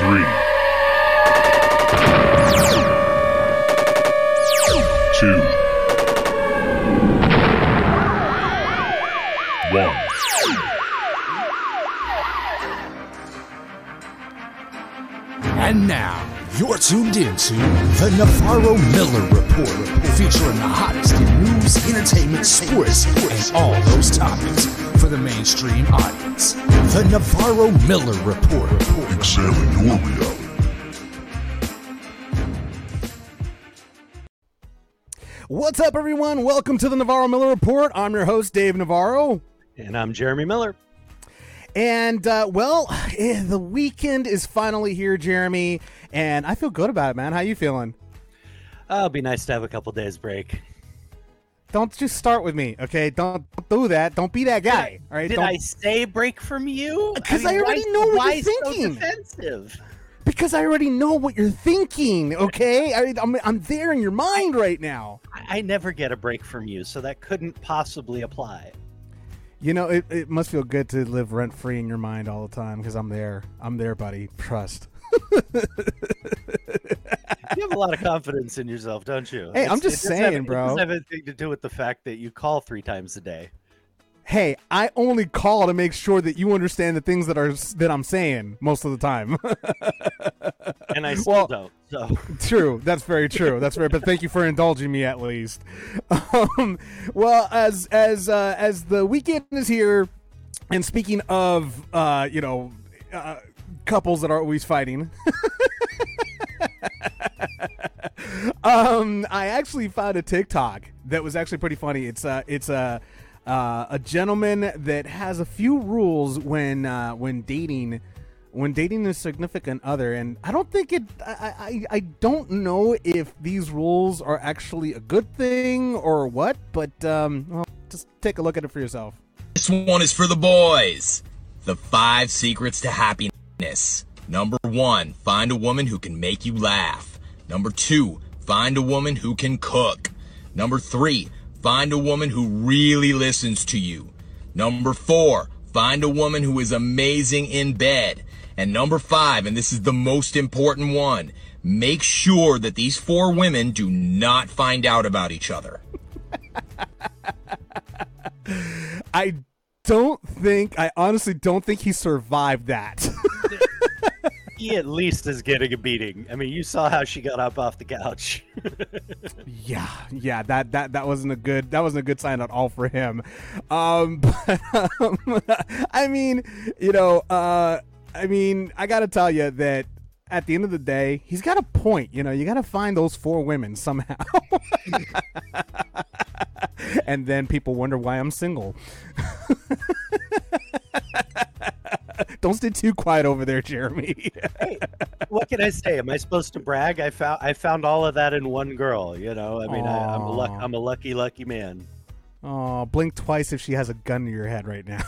Three. Tuned into the Navarro Miller Report, featuring the hottest in news, entertainment, sports, and all those topics for the mainstream audience. The Navarro Miller Report. Examine your reality. What's up, everyone? Welcome to the Navarro Miller Report. I'm your host, Dave Navarro. And I'm Jeremy Miller. And, uh, well, eh, the weekend is finally here, Jeremy, and I feel good about it, man. How you feeling? Oh, it'd be nice to have a couple days break. Don't just start with me, okay? Don't do that. Don't be that guy, all right? Did Don't- I say break from you? Because I already why- know what you're thinking. so defensive? Because I already know what you're thinking, okay? I, I'm, I'm there in your mind right now. I, I never get a break from you, so that couldn't possibly apply. You know, it, it must feel good to live rent free in your mind all the time because I'm there. I'm there, buddy. Trust. You have a lot of confidence in yourself, don't you? Hey, I'm just saying, have, bro. It doesn't have anything to do with the fact that you call three times a day. Hey, I only call to make sure that you understand the things that are that I'm saying most of the time. And I still Well- don't. So true, that's very true. That's very. But thank you for indulging me at least. Um, well, as as uh, as the weekend is here, and speaking of, uh, you know, uh, couples that are always fighting. um, I actually found a TikTok that was actually pretty funny. It's uh, it's a uh, a gentleman that has a few rules when uh, when dating when dating a significant other, and I don't think it. I, I I don't know if these rules are actually a good thing or what, but um, well, just take a look at it for yourself. This one is for the boys. The five secrets to happiness. Number one, find a woman who can make you laugh. Number two, find a woman who can cook. Number three, find a woman who really listens to you. Number four, find a woman who is amazing in bed. And number five, and this is the most important one, make sure that these four women do not find out about each other. I don't think. I honestly don't think he survived that. he at least is getting a beating. I mean, you saw how she got up off the couch. Yeah, yeah, that that that wasn't a good that wasn't a good sign at all for him. Um, but, um, I mean, you know, uh, I mean, I gotta tell you that at the end of the day, he's got a point. You know, you gotta find those four women somehow. and then people wonder why I'm single. Don't stay too quiet over there, Jeremy. Hey, what can I say? Am I supposed to brag? I found I found all of that in one girl. You know, I mean, I, I'm a luck, I'm a lucky, lucky man. Oh, blink twice if she has a gun to your head right now.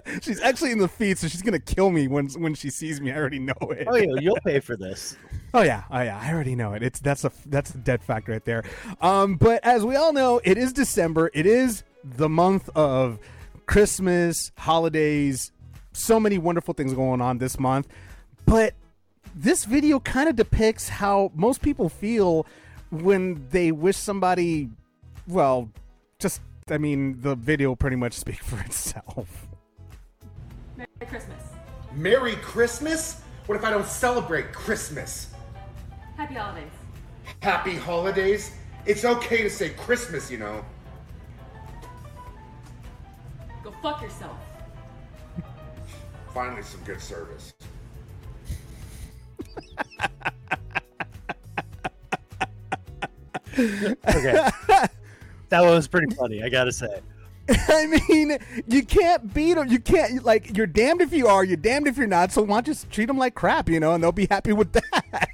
she's actually in the feed, so she's gonna kill me when when she sees me. I already know it. Oh yeah, you'll pay for this. Oh yeah, oh yeah, I already know it. It's that's a that's a dead fact right there. Um, but as we all know, it is December. It is the month of Christmas, holidays, so many wonderful things going on this month. But this video kind of depicts how most people feel when they wish somebody, well, just I mean, the video pretty much speaks for itself. Merry Christmas. Merry Christmas? What if I don't celebrate Christmas? Happy holidays. Happy holidays? It's okay to say Christmas, you know. Go fuck yourself. Finally, some good service. Okay, that one was pretty funny. I gotta say. I mean, you can't beat them. You can't like. You're damned if you are. You're damned if you're not. So why don't you just treat them like crap, you know, and they'll be happy with that.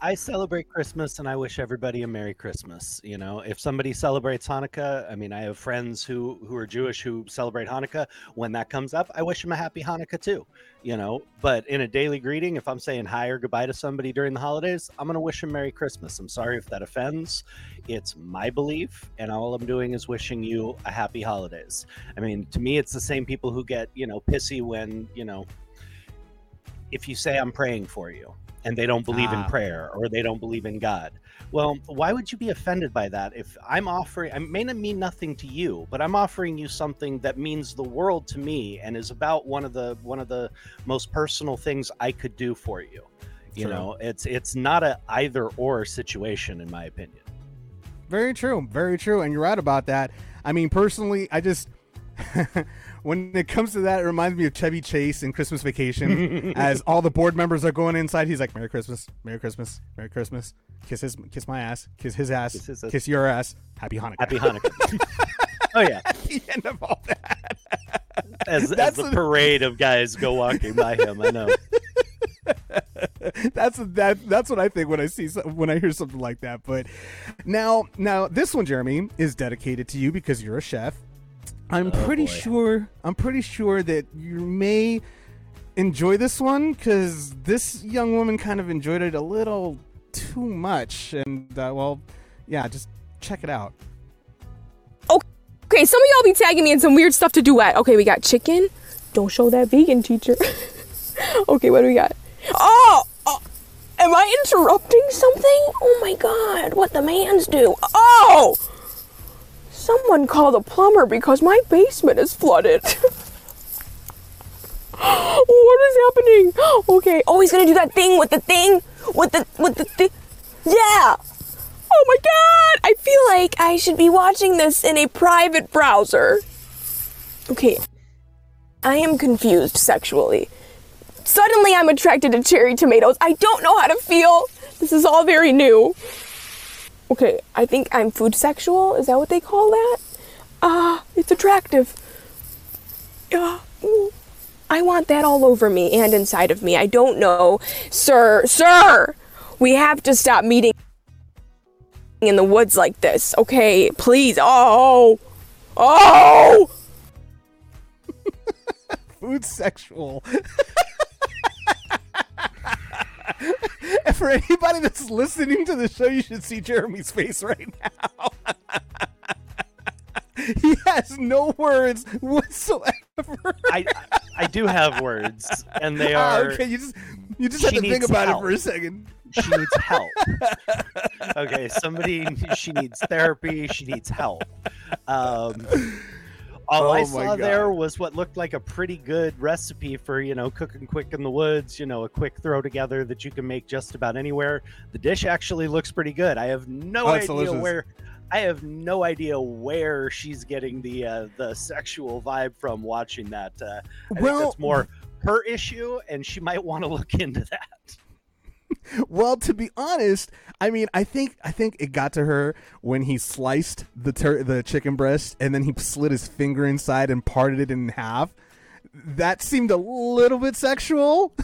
I celebrate Christmas and I wish everybody a Merry Christmas. You know, if somebody celebrates Hanukkah, I mean, I have friends who who are Jewish who celebrate Hanukkah. When that comes up, I wish them a happy Hanukkah too. You know, but in a daily greeting, if I'm saying hi or goodbye to somebody during the holidays, I'm gonna wish them Merry Christmas. I'm sorry if that offends. It's my belief, and all I'm doing is wishing you a happy holidays. I mean, to me, it's the same people who get you know pissy when you know if you say I'm praying for you and they don't believe in Ah. prayer or they don't believe in God. Well, why would you be offended by that? If I'm offering, I may not mean nothing to you, but I'm offering you something that means the world to me and is about one of the one of the most personal things I could do for you. You True. know, it's it's not a either or situation, in my opinion. Very true. Very true. And you're right about that. I mean, personally, I just. when it comes to that, it reminds me of Chevy Chase in Christmas Vacation. as all the board members are going inside, he's like, "Merry Christmas, Merry Christmas, Merry Christmas. Kiss his, kiss my ass, kiss his ass, Kiss kiss, his ass. your ass. Happy Hanukkah." Happy Hanukkah. oh yeah, At the end of all that. as, as the a- parade of guys go walking by him, I know. that's that that's what I think when I see when I hear something like that. But now now this one, Jeremy, is dedicated to you because you're a chef. I'm pretty boy. sure I'm pretty sure that you may enjoy this one because this young woman kind of enjoyed it a little too much. And uh, well, yeah, just check it out. Okay, some of y'all be tagging me in some weird stuff to duet. Okay, we got chicken. Don't show that vegan teacher. okay, what do we got? Oh, oh, am I interrupting something? Oh my god, what the mans do? Oh! Someone call the plumber because my basement is flooded. what is happening? Okay, oh, he's gonna do that thing with the thing, with the with the thing. Yeah. Oh my god! I feel like I should be watching this in a private browser. Okay. I am confused sexually. Suddenly I'm attracted to cherry tomatoes. I don't know how to feel. This is all very new. Okay, I think I'm food sexual. Is that what they call that? Ah, it's attractive. Ooh. I want that all over me and inside of me. I don't know. Sir, sir! We have to stop meeting in the woods like this. Okay, please. Oh, oh. Food sexual. And for anybody that's listening to the show, you should see Jeremy's face right now. he has no words whatsoever. I I do have words, and they Ah, are. okay, you just you just had to think about help. it for a second. she needs help. okay, somebody she needs therapy. She needs help. Um, all Oh I saw God. there was what looked like a pretty good recipe for you know cooking quick in the woods. You know, a quick throw together that you can make just about anywhere. The dish actually looks pretty good. I have no Oh, idea delicious. where. I have no idea where she's getting the uh, the sexual vibe from watching that. Uh, I Well- think that's more her issue, and she might want to look into that. Well, to be honest, I mean, I think I think it got to her when he sliced the tur- the chicken breast and then he slid his finger inside and parted it in half. That seemed a little bit sexual.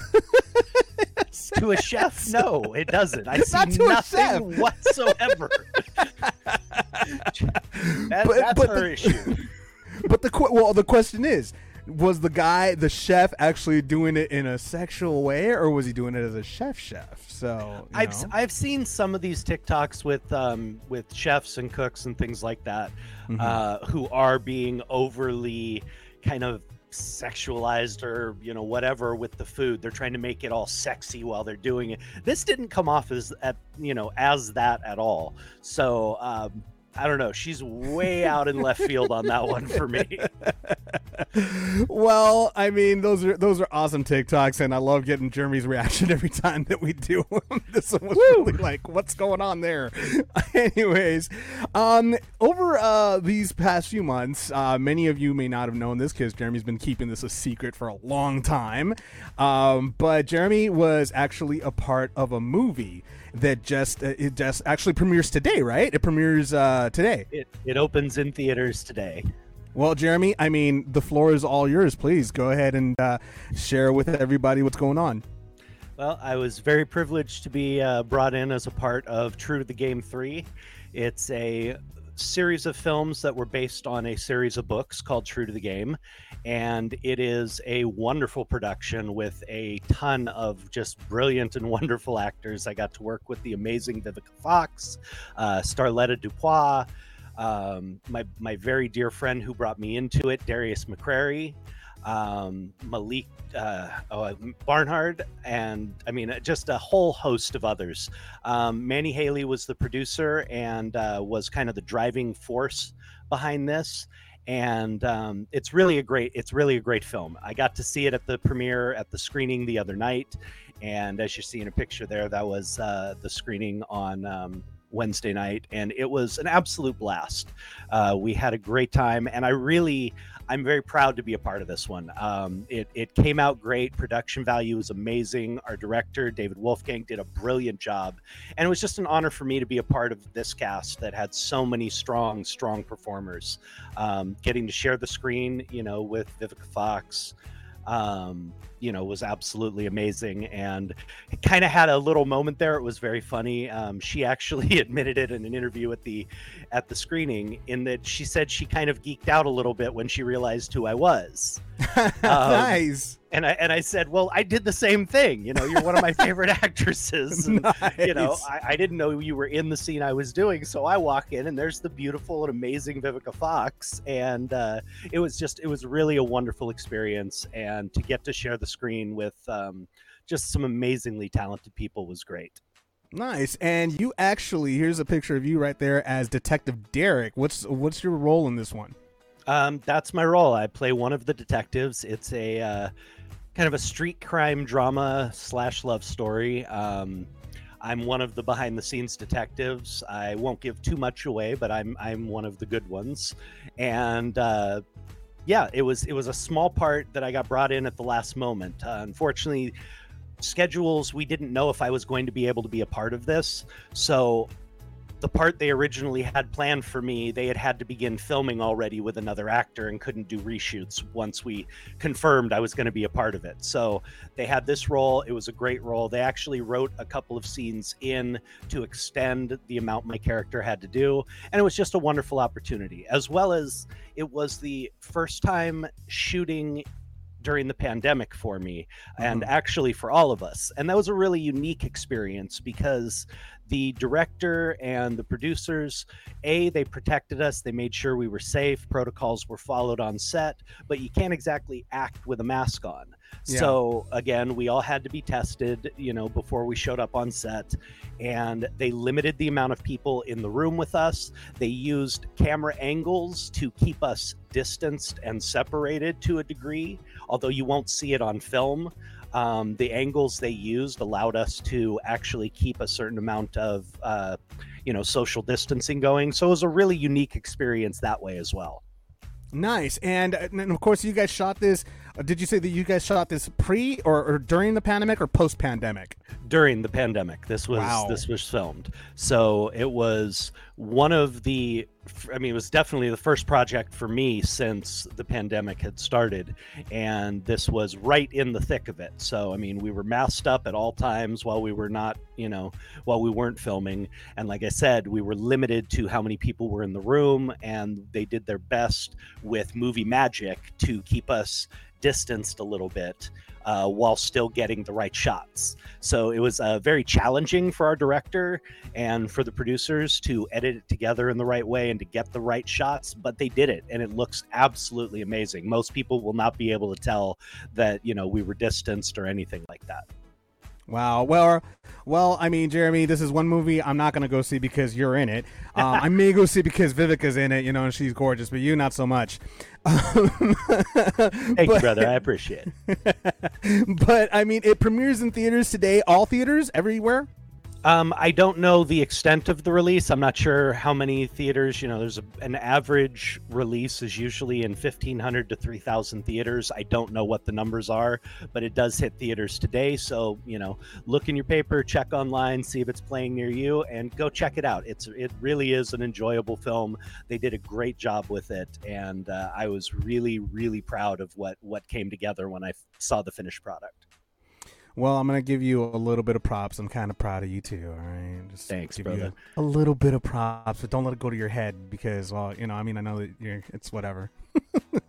to a chef no it doesn't i see Not to a chef. whatsoever That- But- that's but her the- issue but the well, the question is, was the guy, the chef, actually doing it in a sexual way, or was he doing it as a chef chef? So I've, know. I've seen some of these tiktoks with um with chefs and cooks and things like that Mm-hmm. uh who are being overly kind of sexualized or you know whatever with the food they're trying to make it all sexy while they're doing it this didn't come off as at you know as that at all so um I don't know. She's way out in left field on that one for me. well, I mean, those are those are awesome TikToks, and I love getting Jeremy's reaction every time that we do them. this one was really like, what's going on there? Anyways, um, over uh, these past few months, uh, many of you may not have known this because Jeremy's been keeping this a secret for a long time. Um, but Jeremy was actually a part of a movie that just uh, it just actually premieres today, right? It premieres uh, today. It, it opens in theaters today. Well, Jeremy, I mean, the floor is all yours. Please go ahead and uh, share with everybody what's going on. Well, I was very privileged to be uh, brought in as a part of True to the Game 3. It's a series of films that were based on a series of books called True to the Game. And it is a wonderful production with a ton of just brilliant and wonderful actors. I got to work with the amazing Vivica Fox, uh, Starletta Dupois, um, my, my very dear friend who brought me into it, Darius McCrary um, Malik uh, oh, Barnhardt, and I mean, just a whole host of others. Um, Manny Halley was the producer and uh, was kind of the driving force behind this. And um, it's really a great, it's really a great film. I got to see it at the premiere at the screening the other night, and as you see in a picture there, that was uh, the screening on um, Wednesday night, and it was an absolute blast. Uh, we had a great time, and I really, I'm very proud to be a part of this one. Um, it, it came out great. Production value was amazing. Our director, David Wolfgang, did a brilliant job. And it was just an honor for me to be a part of this cast that had so many strong, strong performers. Um, getting to share the screen, you know, with Vivica Fox, um, you know, was absolutely amazing. And kind of had a little moment there. It was very funny. Um, she actually admitted it in an interview at the at the screening, in that she said she kind of geeked out a little bit when she realized who I was. Um, nice. And I and I said, well, I did the same thing. You know, you're one of my favorite actresses. And, You know, I, I didn't know you were in the scene I was doing, so I walk in and there's the beautiful and amazing Vivica Fox, and uh, it was just it was really a wonderful experience, and to get to share the screen with um, just some amazingly talented people was great. Nice. And you actually here's a picture of you right there as Detective Derek. What's what's your role in this one? Um, that's my role. I play one of the detectives. It's a uh, kind of a street crime drama slash love story. Um, I'm one of the behind the scenes detectives. I won't give too much away, but I'm I'm one of the good ones. And uh, yeah, it was it was a small part that I got brought in at the last moment. Uh, unfortunately, schedules we didn't know if I was going to be able to be a part of this, so the part they originally had planned for me, they had had to begin filming already with another actor and couldn't do reshoots once we confirmed I was going to be a part of it. So they had this role. It was a great role. They actually wrote a couple of scenes in to extend the amount my character had to do. And it was just a wonderful opportunity, as well as it was the first time shooting during the pandemic for me and mm-hmm. actually for all of us. And that was a really unique experience because the director and the producers, A, they protected us, they made sure we were safe, protocols were followed on set, but you can't exactly act with a mask on. Yeah. So again, we all had to be tested, you know, before we showed up on set. And they limited the amount of people in the room with us. They used camera angles to keep us distanced and separated to a degree, although you won't see it on film. Um, the angles they used allowed us to actually keep a certain amount of, uh, you know, social distancing going. So it was a really unique experience that way as well. Nice. And, uh, and of course, you guys shot this. Uh, did you say that you guys shot this pre or, or during the pandemic or post pandemic? during the pandemic this was Wow. this was filmed so it was one of the i mean it was definitely the first project for me since the pandemic had started and this was right in the thick of it so i mean we were masked up at all times while we were not you know while we weren't filming and like i said we were limited to how many people were in the room and they did their best with movie magic to keep us distanced a little bit uh, while still getting the right shots. So it was uh, very challenging for our director and for the producers to edit it together in the right way and to get the right shots, but they did it and it looks absolutely amazing. Most people will not be able to tell that, you know, we were distanced or anything like that. Wow. Well, well, I mean, Jeremy, this is one movie I'm not going to go see because you're in it. Um, I may go see because Vivica's in it, you know, and she's gorgeous, but you not so much. Um, Thank you, brother. I appreciate it. but I mean, it premieres in theaters today, all theaters, everywhere. Um, I don't know the extent of the release. I'm not sure how many theaters. You know, there's a, an average release is usually in 1,500 to 3,000 theaters. I don't know what the numbers are, but it does hit theaters today. So you know, look in your paper, check online, see if it's playing near you, and go check it out. It's it really is an enjoyable film. They did a great job with it, and uh, I was really really proud of what what came together when I saw the finished product. Well, I'm gonna give you a little bit of props. I'm kind of proud of you too. All right, just Thanks, give you brother. a, a little bit of props, but don't let it go to your head because, well, you know, I mean, I know that you're. It's whatever.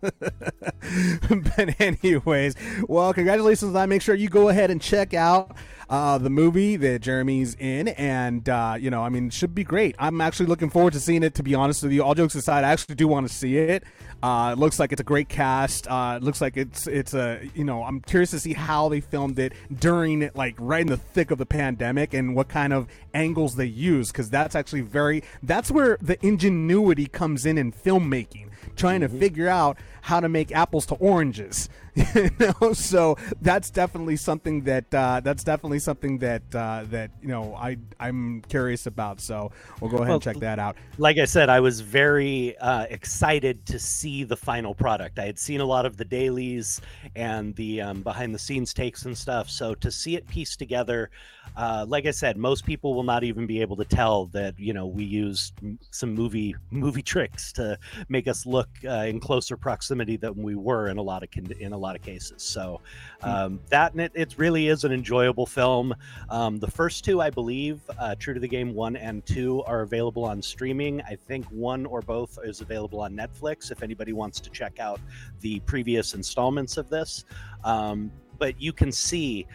but anyways, well, congratulations on that. Make sure you go ahead and check out uh, the movie that Jeremy's in, and uh, you know, I mean, it should be great. I'm actually looking forward to seeing it. To be honest with you, all jokes aside, I actually do want to see it. Uh, it looks like it's a great cast. Uh, it looks like it's it's a you know I'm curious to see how they filmed it during like right in the thick of the pandemic and what kind of angles they use because that's actually very that's where the ingenuity comes in in filmmaking trying to figure out how to make apples to oranges you know so that's definitely something that uh, that's definitely something that uh, that you know I I'm curious about so we'll go ahead Well, and check that out like I said, I was very uh, excited to see the final product. I had seen a lot of the dailies and the um, behind the scenes takes and stuff. So to see it pieced together, uh, like I said, most people will not even be able to tell that you know we used some movie movie tricks to make us look uh, in closer proximity than we were in a lot of con- in a lot of cases. So um, that and it, it really is an enjoyable film. Um, the first two, I believe, uh, True to the Game one and two, are available on streaming. I think one or both is available on Netflix if anybody wants to check out the previous installments of this. Um, but you can see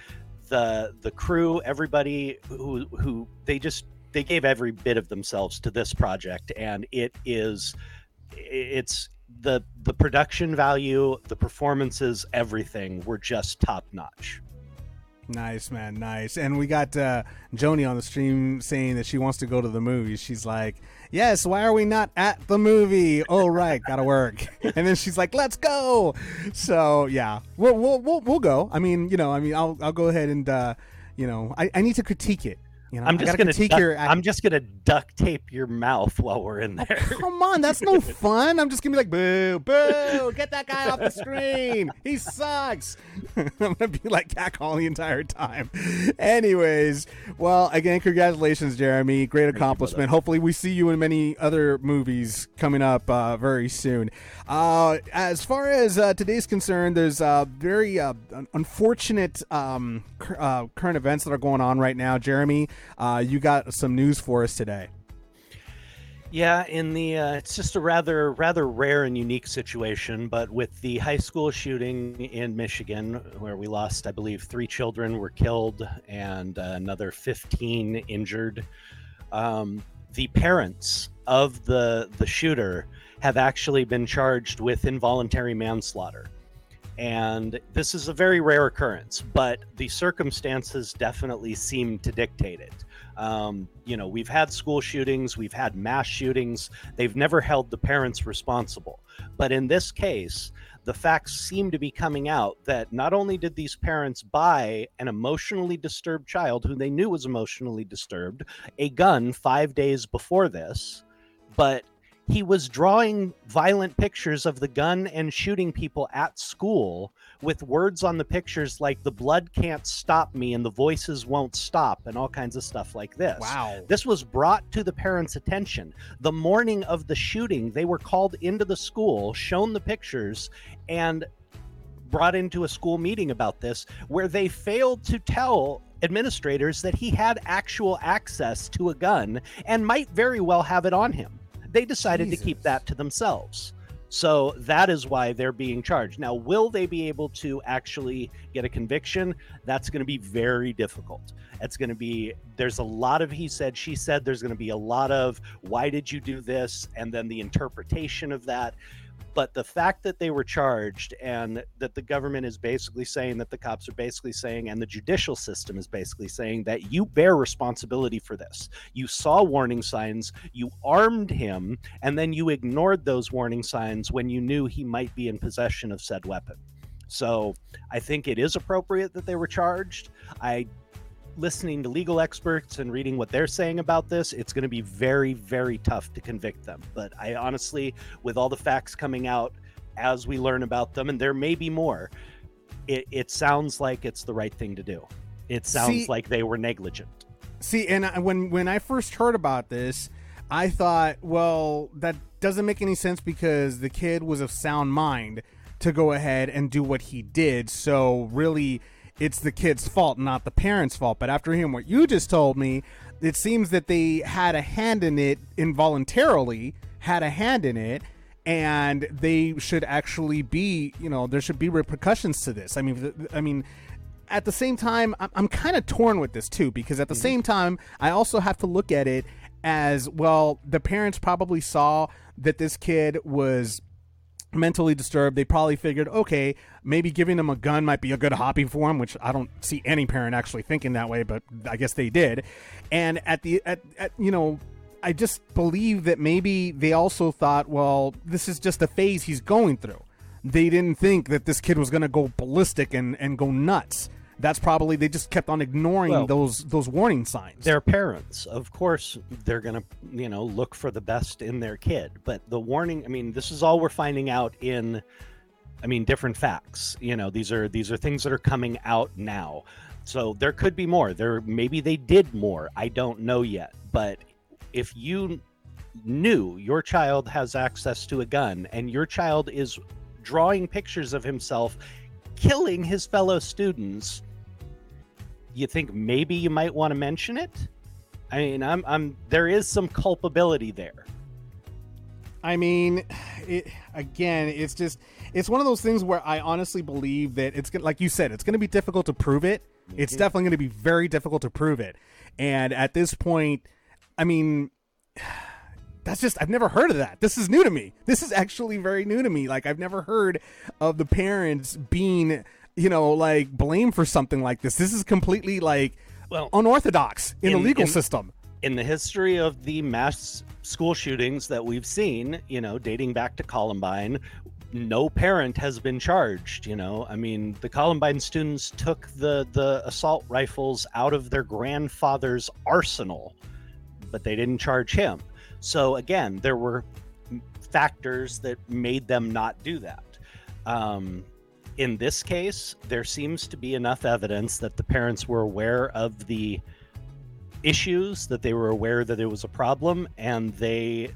the the crew, everybody who who they just they gave every bit of themselves to this project, and it is it's the the production value, the performances, everything were just top notch. Nice man, nice. And we got uh, Joni on the stream saying that she wants to go to the movie. She's like, "Yes, why are we not at the movie? Oh right, gotta work." and then she's like, "Let's go." So yeah, we'll we'll we'll, we'll go. I mean, you know, I mean, I'll I'll go ahead and uh, you know, I, I need to critique it. You know, I'm just gonna duck- your. I'm just gonna duct tape your mouth while we're in there. Come on, that's no fun. I'm just gonna be like, boo, boo, get that guy off the screen. He sucks. I'm gonna be like cackling the entire time. Anyways, well, again, congratulations, Jeremy. Great accomplishment. Hopefully, we see you in many other movies coming up uh, very soon. Uh, as far as uh, today's concerned, there's uh, very uh, unfortunate um, uh, current events that are going on right now. Jeremy, uh, you got some news for us today. Yeah, in the uh, it's just a rather rather rare and unique situation, but with the high school shooting in Michigan, where we lost, I believe, three children were killed and uh, another 15 injured. Um, the parents of the the shooter have actually been charged with involuntary manslaughter. And this is a very rare occurrence, but the circumstances definitely seem to dictate it. Um, you know, we've had school shootings, we've had mass shootings. They've never held the parents responsible. But in this case, the facts seem to be coming out that not only did these parents buy an emotionally disturbed child who they knew was emotionally disturbed a gun five days before this, but he was drawing violent pictures of the gun and shooting people at school with words on the pictures like the blood can't stop me and the voices won't stop and all kinds of stuff like this. Wow. This was brought to the parents' attention. The morning of the shooting, they were called into the school, shown the pictures, and brought into a school meeting about this where they failed to tell administrators that he had actual access to a gun and might very well have it on him. They decided to keep that to themselves. So that is why they're being charged. Now, will they be able to actually get a conviction? That's going to be very difficult. It's going to be, there's a lot of he said, she said, there's going to be a lot of why did you do this? And then the interpretation of that. But the fact that they were charged and that the government is basically saying that the cops are basically saying, and the judicial system is basically saying that you bear responsibility for this. You saw warning signs, you armed him, and then you ignored those warning signs when you knew he might be in possession of said weapon. So I think it is appropriate that they were charged. I listening to legal experts and reading what they're saying about this, it's going to be very, very tough to convict them. But I honestly, with all the facts coming out as we learn about them, and there may be more, it, it sounds like it's the right thing to do. It sounds See- like they were negligent. See, and I, when when I first heard about this, I thought, well, that doesn't make any sense because the kid was of sound mind to go ahead and do what he did. So really, it's the kid's fault, not the parents' fault. But after hearing what you just told me, it seems that they had a hand in it involuntarily, had a hand in it, and they should actually be, you know, there should be repercussions to this. I mean, I mean, at the same time, I'm, I'm kind of torn with this too because at the mm-hmm. same time, I also have to look at it as well. The parents probably saw that this kid was mentally disturbed. They probably figured, okay, maybe giving them a gun might be a good hobby for him, which I don't see any parent actually thinking that way, but I guess they did. And at the at, at you know. I just believe that maybe they also thought, well, this is just a phase he's going through. They didn't think that this kid was going to go ballistic and, and go nuts. That's probably they just kept on ignoring Well, those those warning signs. Their parents, of course, they're gonna, you know, look for the best in their kid. But the warning, I mean, this is all we're finding out in, I mean, different facts. You know, these are these are things that are coming out now. So there could be more. There maybe they did more. I don't know yet. But if you knew your child has access to a gun and your child is drawing pictures of himself killing his fellow students you think maybe you might want to mention it i mean i'm i'm there is some culpability there I mean, it again, it's just it's one of those things where I honestly believe that it's gonna like you said, it's gonna be difficult to prove it. It's mm-hmm. definitely gonna be very difficult to prove it. And at this point, I mean that's just I've never heard of that. This is new to me. This is actually very new to me. Like I've never heard of the parents being, you know, like blamed for something like this. This is completely like Well, unorthodox in, the legal in- system. in the history of the mass school shootings that we've seen, you know, dating back to Columbine, no parent has been charged, you know. I mean, the Columbine students took the the assault rifles out of their grandfather's arsenal, but they didn't charge him. So again, there were factors that made them not do that. Um, in this case, there seems to be enough evidence that the parents were aware of the issues, that they were aware that it was a problem, and they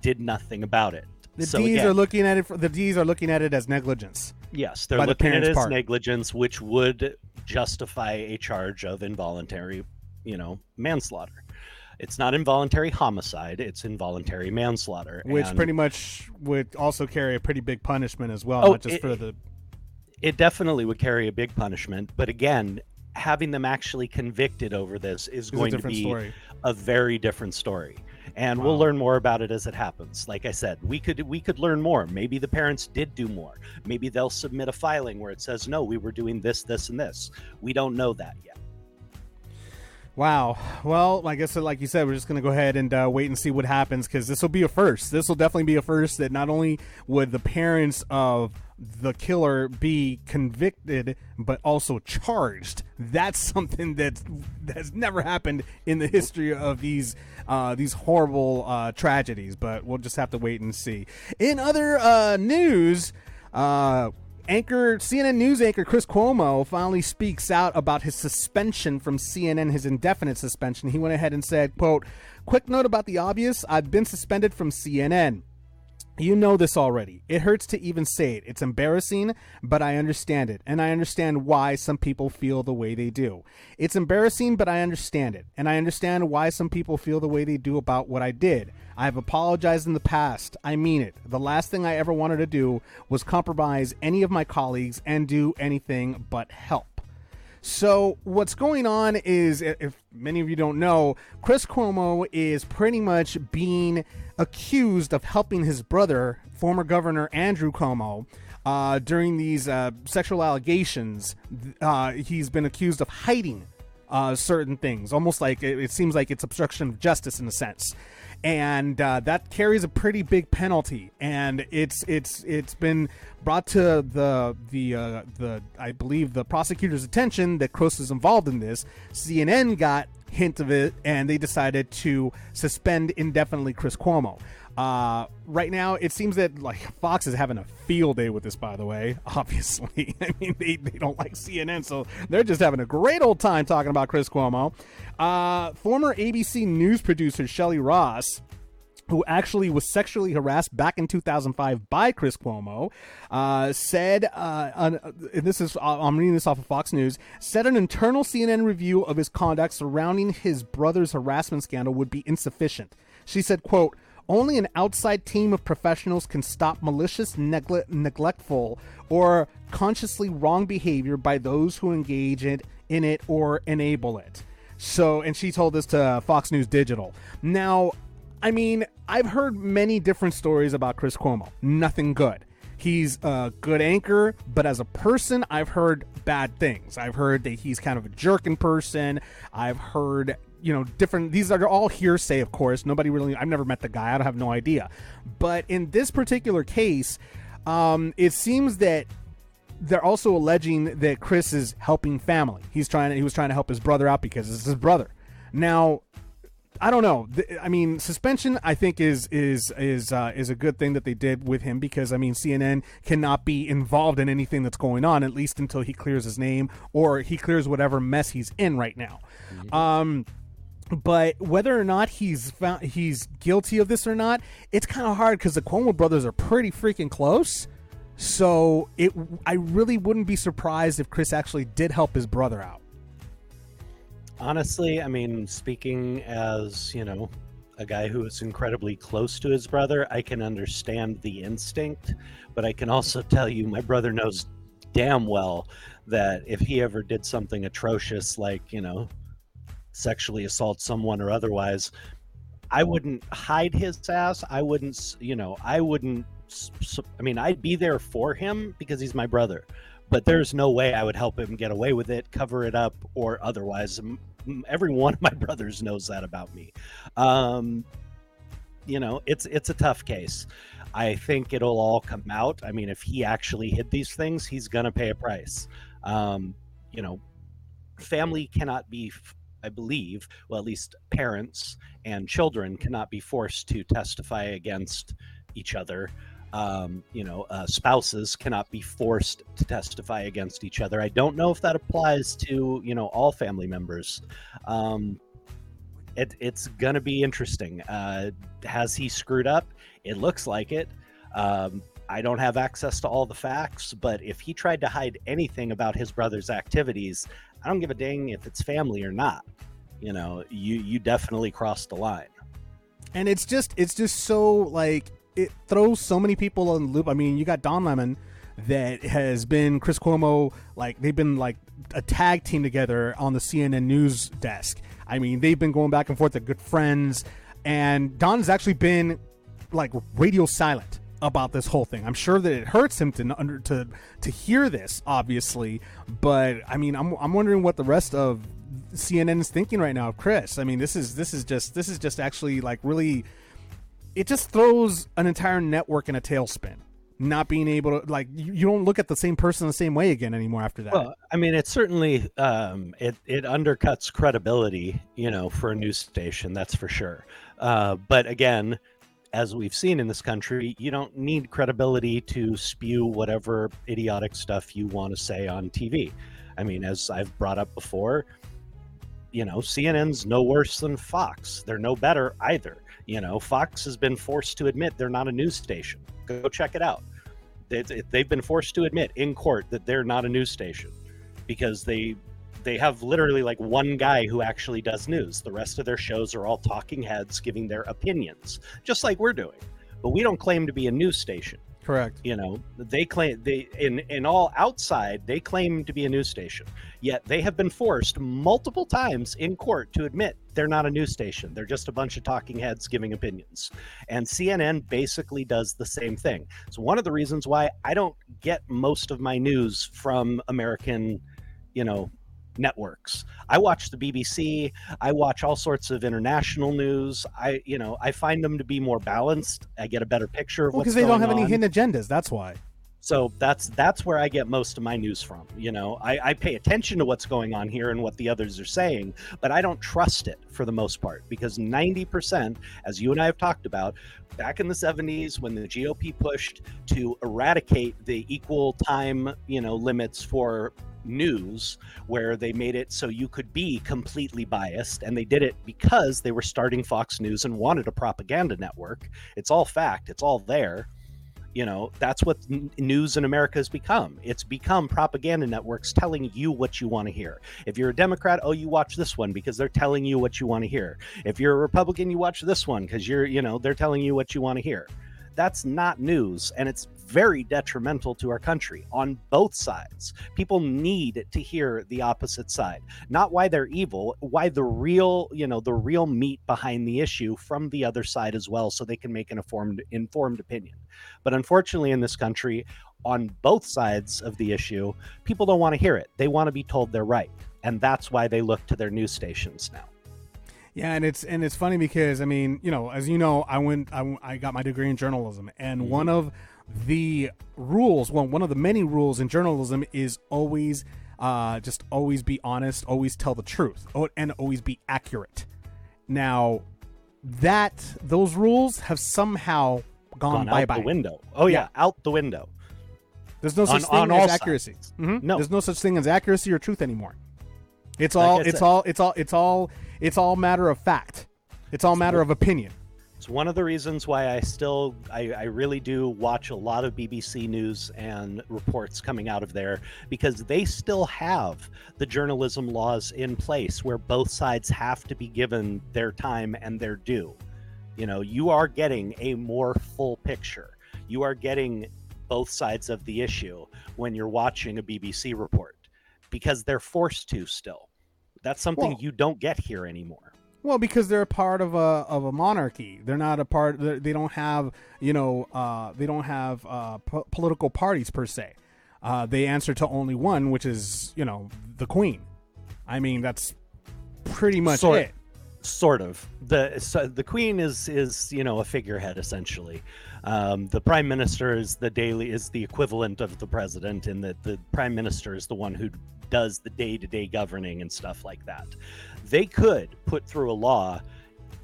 did nothing about it. The So D's again, are looking at it. The D's are looking at it as negligence. yes, they're by the looking at it as part. negligence, which would justify a charge of involuntary, you know, manslaughter. It's not involuntary homicide; it's involuntary manslaughter, which and pretty much would also carry a pretty big punishment as well, Oh, not just it- for the. It definitely would carry a big punishment. But again, having them actually convicted over this is going to be story. a very different story and Wow. we'll learn more about it as it happens like i said we could we could learn more maybe the parents did do more maybe they'll submit a filing where it says no we were doing this this and this we don't know that yet Wow. Well, I guess like you said, we're just going to go ahead and uh, wait and see what happens because this will be a first. This will definitely be a first that not only would the parents of the killer be convicted, but also charged. That's something that has never happened in the history of these uh, these horrible uh, tragedies. But we'll just have to wait and see. In other uh, news. Uh, Anchor CNN news anchor Chris Cuomo finally speaks out about his suspension from CNN, his indefinite suspension. He went ahead and said, quote, quick note about the obvious, I've been suspended from CNN. You know this already. It hurts to even say it. It's embarrassing, but I understand it. And I understand why some people feel the way they do. It's embarrassing, but I understand it. And I understand why some people feel the way they do about what I did. I have apologized in the past. I mean it. The last thing I ever wanted to do was compromise any of my colleagues and do anything but help. So what's going on is, if many of you don't know, Chris Cuomo is pretty much being accused of helping his brother, former Governor Andrew Cuomo, uh, during these uh, sexual allegations. Uh, he's been accused of hiding uh, certain things, almost like it, it seems like it's obstruction of justice in a sense, and uh, that carries a pretty big penalty. And it's it's it's been brought to the the uh, the I believe the prosecutor's attention that Chris is involved in this. CNN got hint of it, and they decided to suspend indefinitely Chris Cuomo. Uh, right now, it seems that like Fox is having a field day with this. By the way, obviously, I mean they, they don't like CNN, so they're just having a great old time talking about Chris Cuomo. Uh, former ABC news producer Shelley Ross who actually was sexually harassed back in 2005 by Chris Cuomo, uh, said, uh, and this is, I'm reading this off of Fox News, said an internal CNN review of his conduct surrounding his brother's harassment scandal would be insufficient. She said, quote, only an outside team of professionals can stop malicious, negle- neglectful, or consciously wrong behavior by those who engage in, in it or enable it. So, and she told this to Fox News Digital. Now, I mean, I've heard many different stories about Chris Cuomo. Nothing good. He's a good anchor, but as a person, I've heard bad things. I've heard that he's kind of a jerk in person. I've heard, you know, different. These are all hearsay, of course. Nobody really. I've never met the guy. I don't have no idea. But in this particular case, um, it seems that they're also alleging that Chris is helping family. He's trying. To, he was trying to help his brother out because it's his brother. Now, I don't know. I mean, suspension I think is is is uh, is a good thing that they did with him because I mean CNN cannot be involved in anything that's going on at least until he clears his name or he clears whatever mess he's in right now. Mm-hmm. Um, but whether or not he's found he's guilty of this or not, it's kind of hard because the Cuomo brothers are pretty freaking close. So it, I really wouldn't be surprised if Chris actually did help his brother out. Honestly, I mean, speaking as, you know, a guy who is incredibly close to his brother, I can understand the instinct, but I can also tell you my brother knows damn well that if he ever did something atrocious like, you know, sexually assault someone or otherwise, I wouldn't hide his ass. I wouldn't, you know, I wouldn't I mean, I'd be there for him because he's my brother but there's no way I would help him get away with it, cover it up, or otherwise. Every one of my brothers knows that about me. Um, you know, it's it's a tough case. I think it'll all come out. I mean, if he actually hid these things, he's gonna pay a price. Um, you know, family cannot be I believe, well, at least parents and children cannot be forced to testify against each other um, you know, uh, spouses cannot be forced to testify against each other. I don't know if that applies to you know all family members. Um, it, it's gonna be interesting. Uh, has he screwed up? It looks like it. Um, I don't have access to all the facts, but if he tried to hide anything about his brother's activities, I don't give a dang if it's family or not. You know, you you definitely crossed the line. And it's just it's just so like it throws so many people on the loop. I mean, you got Don Lemon that has been Chris Cuomo, like they've been like a tag team together on the CNN news desk. I mean, they've been going back and forth. They're good friends, and Don's actually been like radio silent about this whole thing. I'm sure that it hurts him to under to to hear this, obviously, but I mean, I'm I'm wondering what the rest of CNN is thinking right now of Chris. I mean, this is this is just this is just actually like really it just throws an entire network in a tailspin not being able to like you, you don't look at the same person the same way again anymore after that well i mean it certainly um it it undercuts credibility you know for a news station that's for sure uh but again as we've seen in this country you don't need credibility to spew whatever idiotic stuff you want to say on tv i mean as i've brought up before you know cnn's no worse than fox they're no better either you know, Fox has been forced to admit they're not a news station. Go check it out. They've been forced to admit in court that they're not a news station because they they have literally like one guy who actually does news. The rest of their shows are all talking heads giving their opinions, just like we're doing. But we don't claim to be a news station. Correct. You know, they claim they in in all outside they claim to be a news station. Yet they have been forced multiple times in court to admit they're not a news station. They're just a bunch of talking heads giving opinions. And CNN basically does the same thing. So one of the reasons why I don't get most of my news from American, you know, networks. I watch the BBC, I watch all sorts of international news. I, you know, I find them to be more balanced. I get a better picture of well, because they don't have on. any hidden agendas. That's why. So that's that's where I get most of my news from. You know, I, I pay attention to what's going on here and what the others are saying, but I don't trust it for the most part because 90%, as you and I have talked about, back in the 70s when the GOP pushed to eradicate the equal time, you know, limits for news where they made it so you could be completely biased and they did it because they were starting Fox News and wanted a propaganda network. It's all fact, it's all there. You know, that's what n- news in America has become. It's become propaganda networks telling you what you want to hear. If you're a Democrat, oh, you watch this one because they're telling you what you want to hear. If you're a Republican, you watch this one because you're, you know, they're telling you what you want to hear. That's not news, and it's very detrimental to our country on both sides. People need to hear the opposite side, not why they're evil, why the real, you know, the real meat behind the issue from the other side as well, so they can make an informed informed opinion. But unfortunately, in this country, on both sides of the issue, people don't want to hear it. They want to be told they're right, and that's why they look to their news stations now. Yeah, and it's and it's funny because I mean, you know, as you know, I went I, I got my degree in journalism, and one of the rules, well, one of the many rules in journalism is always uh, just always be honest, always tell the truth, oh, and always be accurate. Now, that those rules have somehow gone, Gone bye out bye. the window. Oh yeah, Yeah. out the window. There's no such On- thing on as accuracy. Mhm. No. there's no such thing as accuracy or truth anymore. It's all. It's said. all. It's all. It's all. It's all matter of fact. It's all matter of opinion. It's one of the reasons why I still, I, I really do watch a lot of BBC News and reports coming out of there because they still have the journalism laws in place where both sides have to be given their time and their due. You know, you are getting a more full picture. You are getting both sides of the issue when you're watching a BBC report because they're forced to still. That's something Well- you don't get here anymore. Well, because they're a part of a of a monarchy. They're not a part. they're- don't have you know. Uh, they don't have uh, po- political parties per se. Uh, they answer to only one, which is you know the queen. I mean, that's pretty much Sort- it. Sort of. The so the queen is is you know a figurehead essentially. Um, the prime minister is the daily is the equivalent of the president in that the prime minister is the one who does the day-to-day governing and stuff like that. They could put through a law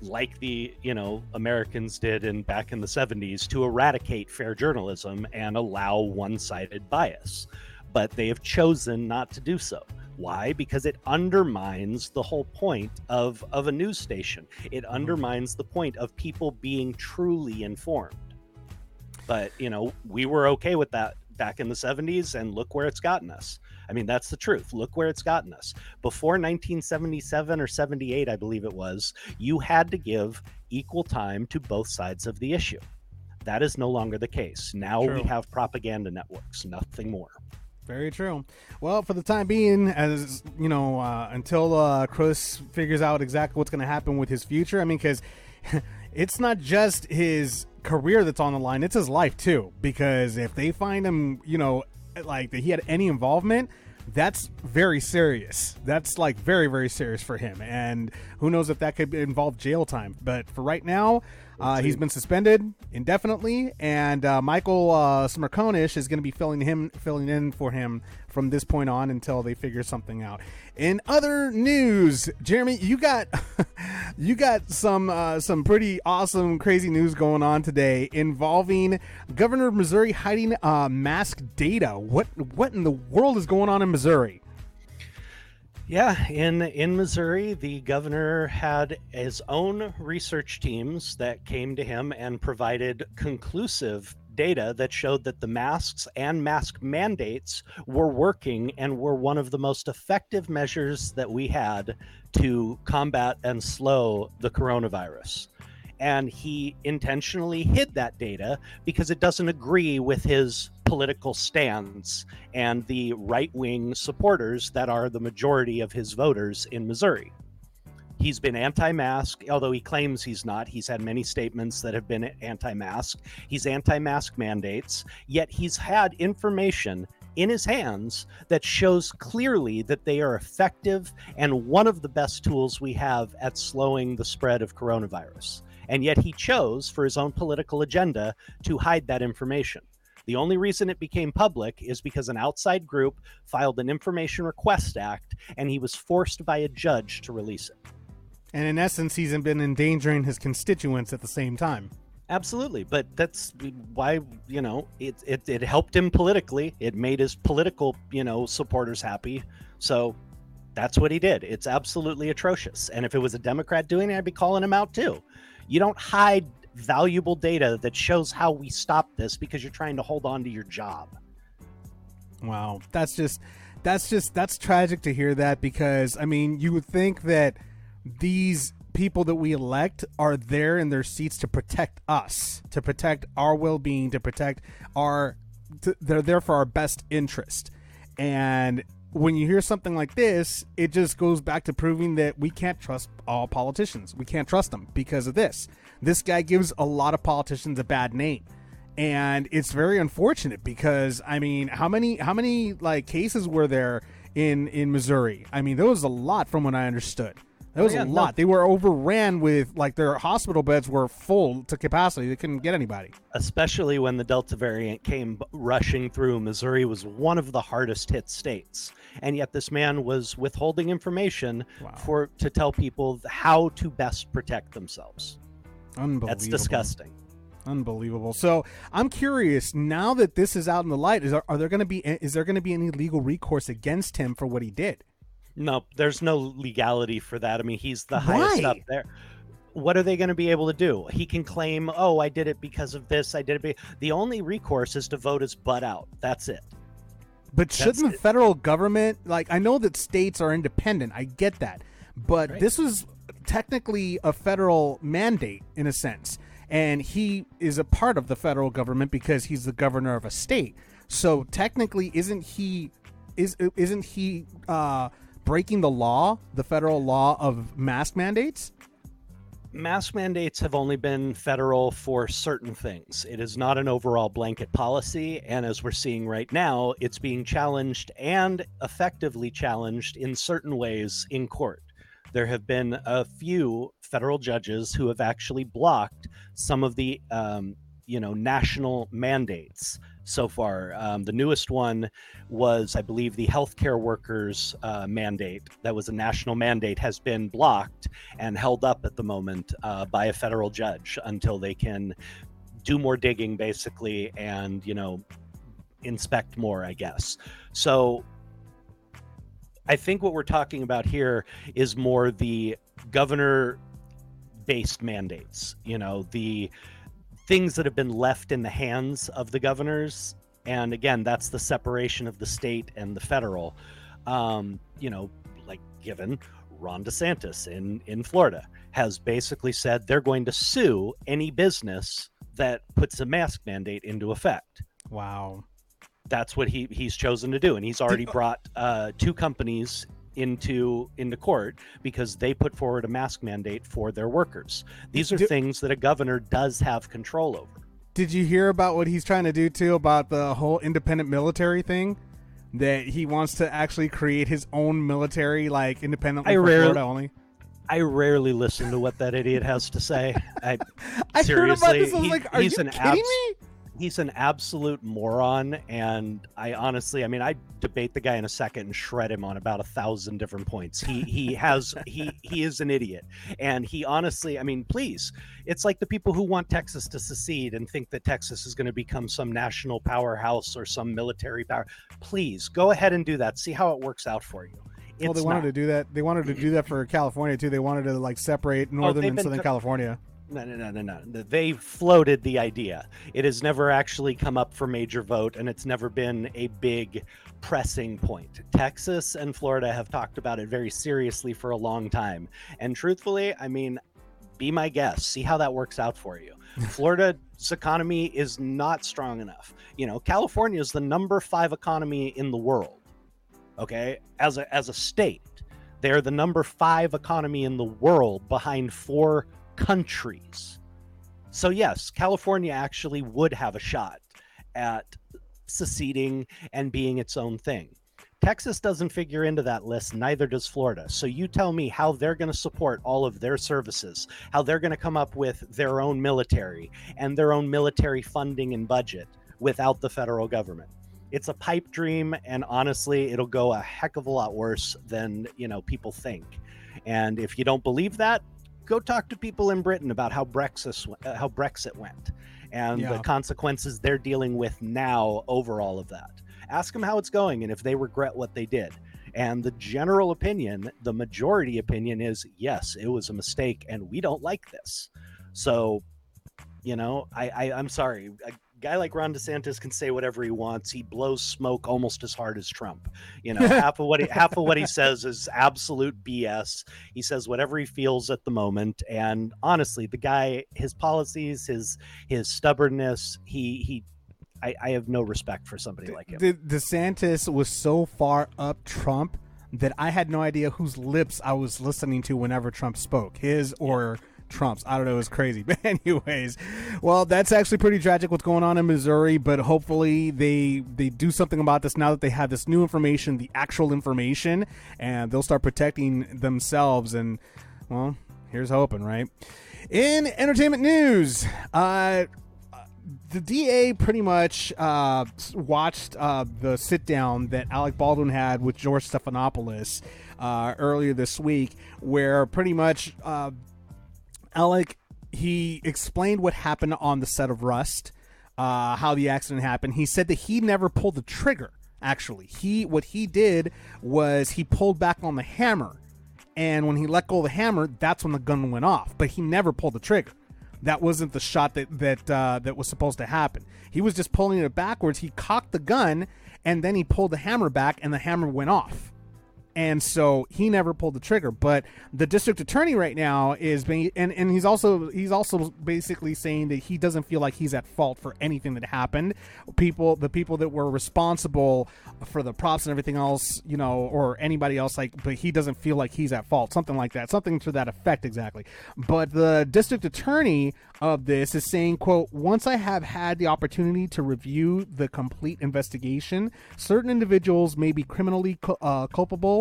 like the you know americans did in back in the 70s to eradicate fair journalism and allow one-sided bias. But they have chosen not to do so why? Because it undermines the whole point of of a news station. It mm-hmm. undermines the point of people being truly informed. But you know we were okay with that back in the 70s and look where it's gotten us. I mean that's the truth. Look where it's gotten us. Before 1977 or 78 i believe it was you had to give equal time to both sides of the issue. That is no longer the case. Now True. we have propaganda networks nothing more Very true. Well, for the time being, as you know, uh, until uh, Chris figures out exactly what's going to happen with his future. I mean, because it's not just his career that's on the line; it's his life too. Because if they find him, you know, like that he had any involvement, that's very serious. That's like very, very serious for him. And who knows if that could involve jail time. But for right now, uh, he's been suspended indefinitely, and uh, Michael uh, Smerconish is going to be filling him, filling in for him from this point on until they figure something out. In other news, Jeremy, you got you got some uh, some pretty awesome, crazy news going on today involving Governor of Missouri hiding uh, mask data. What what in the world is going on in Missouri? Yeah, in in Missouri, the governor had his own research teams that came to him and provided conclusive data that showed that the masks and mask mandates were working and were one of the most effective measures that we had to combat and slow the coronavirus. And he intentionally hid that data because it doesn't agree with his political stance and the right wing supporters that are the majority of his voters in Missouri. He's been anti mask, although he claims he's not. He's had many statements that have been anti mask. He's anti mask mandates, yet he's had information in his hands that shows clearly that they are effective and one of the best tools we have at slowing the spread of coronavirus. And yet he chose, for his own political agenda, to hide that information. The only reason it became public is because an outside group filed an Information Request Act and he was forced by a judge to release it. And in essence, he's been endangering his constituents at the same time. Absolutely, but that's why you know it, it it helped him politically. It made his political you know supporters happy. So that's what he did. It's absolutely atrocious. And if it was a Democrat doing it, I'd be calling him out too. You don't hide valuable data that shows how we stop this because you're trying to hold on to your job. Wow, that's just that's just that's tragic to hear that because I mean you would think that these people that we elect are there in their seats to protect us, to protect our well-being, to protect our to, they're there for our best interest. And when you hear something like this, it just goes back to proving that we can't trust all politicians. We can't trust them because of this. This guy gives a lot of politicians a bad name. And it's very unfortunate because I mean, how many how many like cases were there in in Missouri? I mean, there was a lot from what I understood. There was Oh, yeah, a no. lot. They were overran with like their hospital beds were full to capacity. They couldn't get anybody. especially when the Delta variant came rushing through. Missouri was one of the hardest hit states, and yet this man was withholding information Wow. for to tell people how to best protect themselves. Unbelievable. That's disgusting. Unbelievable. So I'm curious now that this is out in the light. Is there, are there going to be is there going to be any legal recourse against him for what he did? No, there's no legality for that. I mean, he's the highest Why? up there. What are they going to be able to do? He can claim, "Oh, I did it because of this. I did it." Be-. The only recourse is to vote his butt out. That's it. But shouldn't That's the it. federal government like I know that states are independent. I get that. But Right. this was technically a federal mandate in a sense. And he is a part of the federal government because he's the governor of a state. So technically isn't he is isn't he uh breaking the law, the federal law of mask mandates? mask mandates have only been federal for certain things. It is not an overall blanket policy. And as we're seeing right now, it's being challenged and effectively challenged in certain ways in court. There have been a few federal judges who have actually blocked some of the, um, you know, national mandates so far. Um, the newest one was, I believe, the healthcare workers uh, mandate. That was a national mandate, has been blocked and held up at the moment uh, by a federal judge until they can do more digging, basically, and you know, inspect more. I guess so. I think what we're talking about here is more the governor based mandates, you know, the things that have been left in the hands of the governors. And again, that's the separation of the state and the federal. Um, you know, like given Ron DeSantis in, in Florida has basically said they're going to sue any business that puts a mask mandate into effect Wow. that's what he he's chosen to do and he's already brought uh, two companies into into court because they put forward a mask mandate for their workers these are Do- things that a governor does have control over Did you hear about what he's trying to do too about the whole independent military thing? That he wants to actually create his own military, like independently I for rarely- Florida only. i rarely listen to what that idiot has to say i I heard about seriously this. I was he- like, "Are he's you an kidding abs- me?" He's an absolute moron and i honestly i mean i debate the guy in a second and shred him on about a thousand different points he he has he he is an idiot and he honestly i mean please it's like the people who want texas to secede and think that texas is going to become some national powerhouse or some military power please go ahead and do that see how it works out for you it's well, they wanted not. to do that. They wanted to do that for California too. They wanted to like separate oh, northern Oh, and southern co- California. No, no, no, no, no. They floated the idea. It has never actually come up for major vote, and it's never been a big pressing point. Texas and Florida have talked about it very seriously for a long time. And truthfully, I mean, be my guest. See how that works out for you. Florida's economy is not strong enough. You know, California is the number five economy in the world. Okay, as a as a state, they're the number five economy in the world behind four countries. So yes, California actually would have a shot at seceding and being its own thing. Texas doesn't figure into that list, neither does Florida. So you tell me how they're going to support all of their services, how they're going to come up with their own military and their own military funding and budget without the federal government. It's a pipe dream and honestly, it'll go a heck of a lot worse than, you know, people think. And if you don't believe that, go talk to people in Britain about how Brexit uh, how Brexit went and Yeah. the consequences they're dealing with now over all of that. Ask them how it's going and if they regret what they did. And the general opinion, the majority opinion is yes, it was a mistake and we don't like this. So, you know, I, I I'm sorry. A guy like Ron DeSantis can say whatever he wants. He blows smoke almost as hard as Trump. You know, half of what he half of what he says is absolute BS. He says whatever he feels at the moment. And honestly, the guy, his policies, his his stubbornness, he he I, I have no respect for somebody like him. De- DeSantis was so far up Trump that I had no idea whose lips I was listening to whenever Trump spoke, his or Trump's. I don't know. It was crazy. But anyways, well, that's actually pretty tragic what's going on in Missouri. But hopefully they they do something about this now that they have this new information, the actual information, and they'll start protecting themselves. And well, here's hoping, right? In entertainment news, uh, the DA pretty much uh, watched uh, the sit down that Alec Baldwin had with George Stephanopoulos uh, earlier this week, where pretty much uh, Alec he explained what happened on the set of Rust, uh, how the accident happened. He said that he never pulled the trigger. Actually, he what he did was he pulled back on the hammer, and when he let go of the hammer, that's when the gun went off. But he never pulled the trigger that wasn't the shot that that uh, that was supposed to happen. He was just pulling it backwards. He cocked the gun and then he pulled the hammer back, and the hammer went off. And so he never pulled the trigger. But the district attorney right now is being, and, and he's also he's also basically saying that he doesn't feel like he's at fault for anything that happened. People, the people that were responsible for the props and everything else, you know, or anybody else, like, but he doesn't feel like he's at fault. Something like that. Something to that effect exactly. But the district attorney of this is saying, quote, once I have had the opportunity to review the complete investigation, certain individuals may be criminally uh, culpable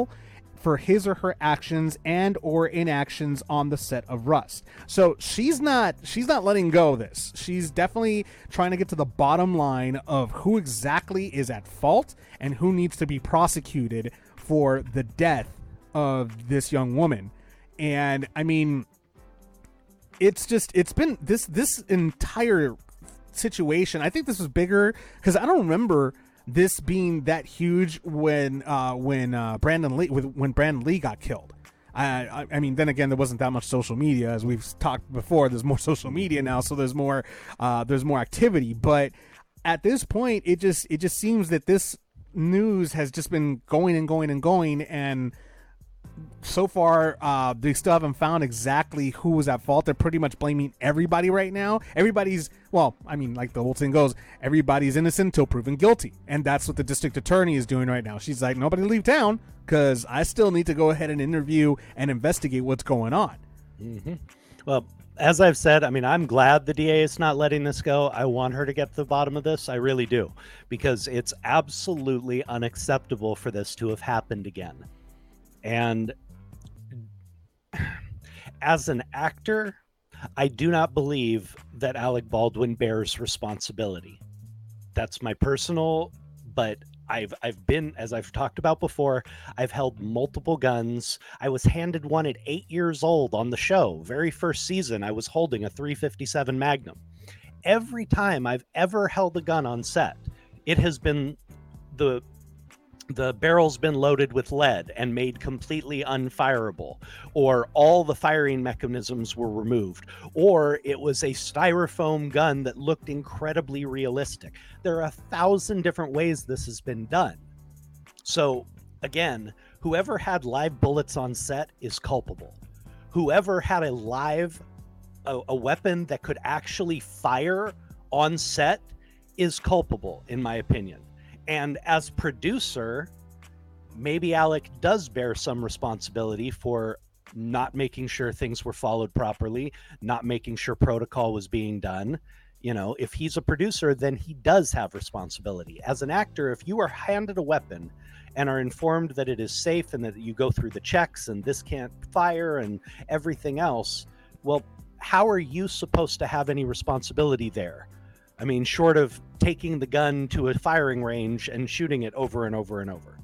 for his or her actions and or inactions on the set of Rust. So she's not she's not letting go of this. She's definitely trying to get to the bottom line of who exactly is at fault and who needs to be prosecuted for the death of this young woman. And I mean it's just it's been this this entire situation. I think this was bigger because I don't remember this being that huge when uh, when uh, Brandon Lee when Brandon Lee got killed. I, I I mean, then again, there wasn't that much social media as we've talked before. There's more social media now, so there's more uh, there's more activity. But at this point, it just it just seems that this news has just been going and going and going and so far, uh, they still haven't found exactly who was at fault. They're pretty much blaming everybody right now. Everybody's, well, I mean, like the whole thing goes, everybody's innocent until proven guilty. And that's what the district attorney is doing right now. She's like, nobody leave town because I still need to go ahead and interview and investigate what's going on. Well, as I've said, I mean, I'm glad the DA is not letting this go. I want her to get to the bottom of this. I really do, because it's absolutely unacceptable for this to have happened again. And as an actor, I do not believe that Alec Baldwin bears responsibility. That's my personal, but I've I've been as I've talked about before, I've held multiple guns. I was handed one at 8 years old on the show. Very first season I was holding a 357 Magnum. Every time I've ever held a gun on set, it has been the the barrel's been loaded with lead and made completely unfireable, or all the firing mechanisms were removed, or it was a styrofoam gun that looked incredibly realistic. There are a thousand different ways this has been done. So, again, whoever had live bullets on set is culpable. Whoever had a live a, a weapon that could actually fire on set is culpable, in my opinion. And as producer, maybe Alec does bear some responsibility for not making sure things were followed properly, not making sure protocol was being done. You know, if he's a producer, then he does have responsibility. As an actor, if you are handed a weapon and are informed that it is safe and that you go through the checks and this can't fire and everything else, well, how are you supposed to have any responsibility there? I mean, short of taking the gun to a firing range and shooting it over and over and over.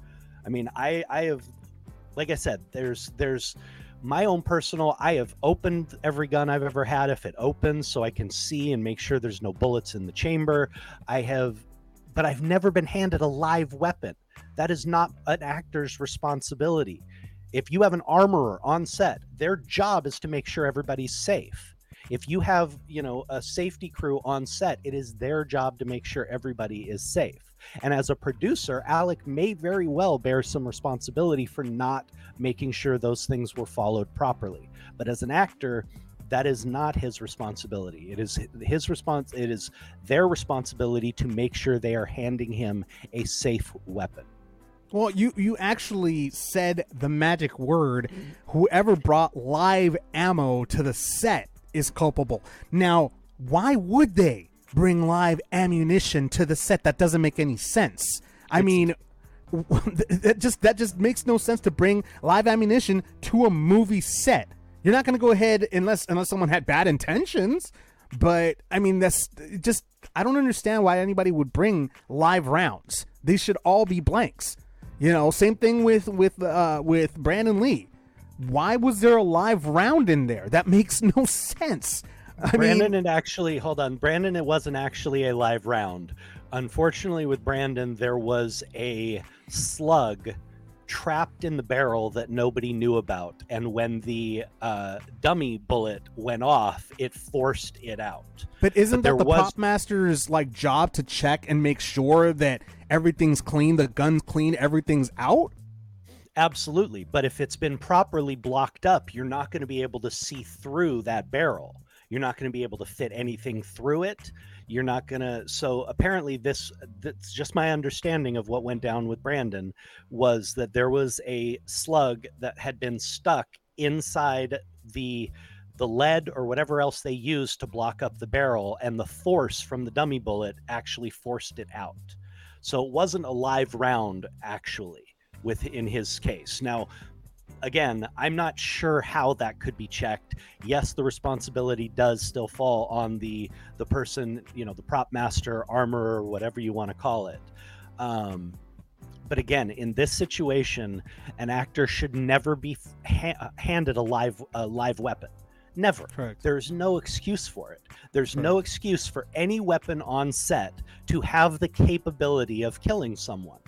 I mean, I I have like I said, there's there's my own personal, I have opened every gun I've ever had if it opens so I can see and make sure there's no bullets in the chamber. I have, but I've never been handed a live weapon. That is not an actor's responsibility. If you have an armorer on set, their job is to make sure everybody's safe. If you have, you know, a safety crew on set, it is their job to make sure everybody is safe. And as a producer, Alec may very well bear some responsibility for not making sure those things were followed properly. But as an actor, that is not his responsibility. It is his response. It is their responsibility to make sure they are handing him a safe weapon. Well, you you actually said the magic word. Whoever brought live ammo to the set is culpable. Now, why would they bring live ammunition to the set? That doesn't make any sense. I mean, that just that just makes no sense to bring live ammunition to a movie set. You're not going to go ahead unless unless someone had bad intentions. But I mean, that's just I don't understand why anybody would bring live rounds. These should all be blanks. You know, same thing with with uh, with Brandon Lee. Why was there a live round in there? That makes no sense. I Brandon, mean, it actually hold on. Brandon, it wasn't actually a live round. Unfortunately, with Brandon, there was a slug trapped in the barrel that nobody knew about, and when the uh, dummy bullet went off, it forced it out. but isn't there that the was- prop master's like job to check and make sure that everything's clean, the gun's clean, everything's out? Absolutely. But if it's been properly blocked up, you're not going to be able to see through that barrel. You're not going to be able to fit anything through it. You're not going to. So apparently, this that's just my understanding of what went down with Brandon was that there was a slug that had been stuck inside the the lead or whatever else they used to block up the barrel and the force from the dummy bullet actually forced it out so it wasn't a live round actually with in his case. Now, again, I'm not sure how that could be checked. Yes, the responsibility does still fall on the the person, you know, the prop master, armorer, whatever you want to call it. Um, but again, in this situation, an actor should never be ha- handed a live a live weapon. Never. Correct. There's no excuse for it. There's no excuse for any weapon on set to have the capability of killing someone.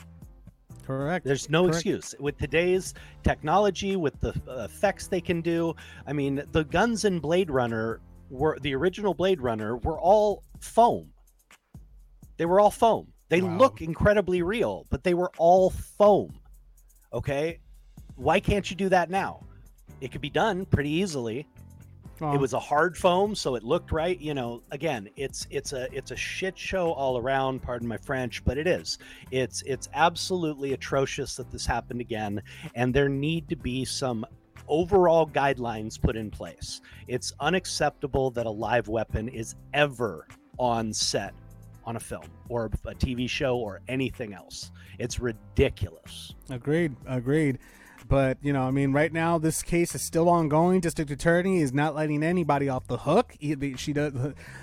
Correct. There's no Correct. excuse with today's technology, with the effects they can do. I mean, the guns in Blade Runner were the original Blade Runner were all foam. They were all foam. They Wow. look incredibly real, but they were all foam. Okay, why can't you do that now? It could be done pretty easily It was a hard foam so it looked right you know again it's it's a it's a shit show all around pardon my french but it is it's it's absolutely atrocious that this happened again and there need to be some overall guidelines put in place it's unacceptable that a live weapon is ever on set on a film or a tv show or anything else it's ridiculous Agreed. Agreed. But you know, I mean, right now this case is still ongoing. District attorney is not letting anybody off the hook. She does.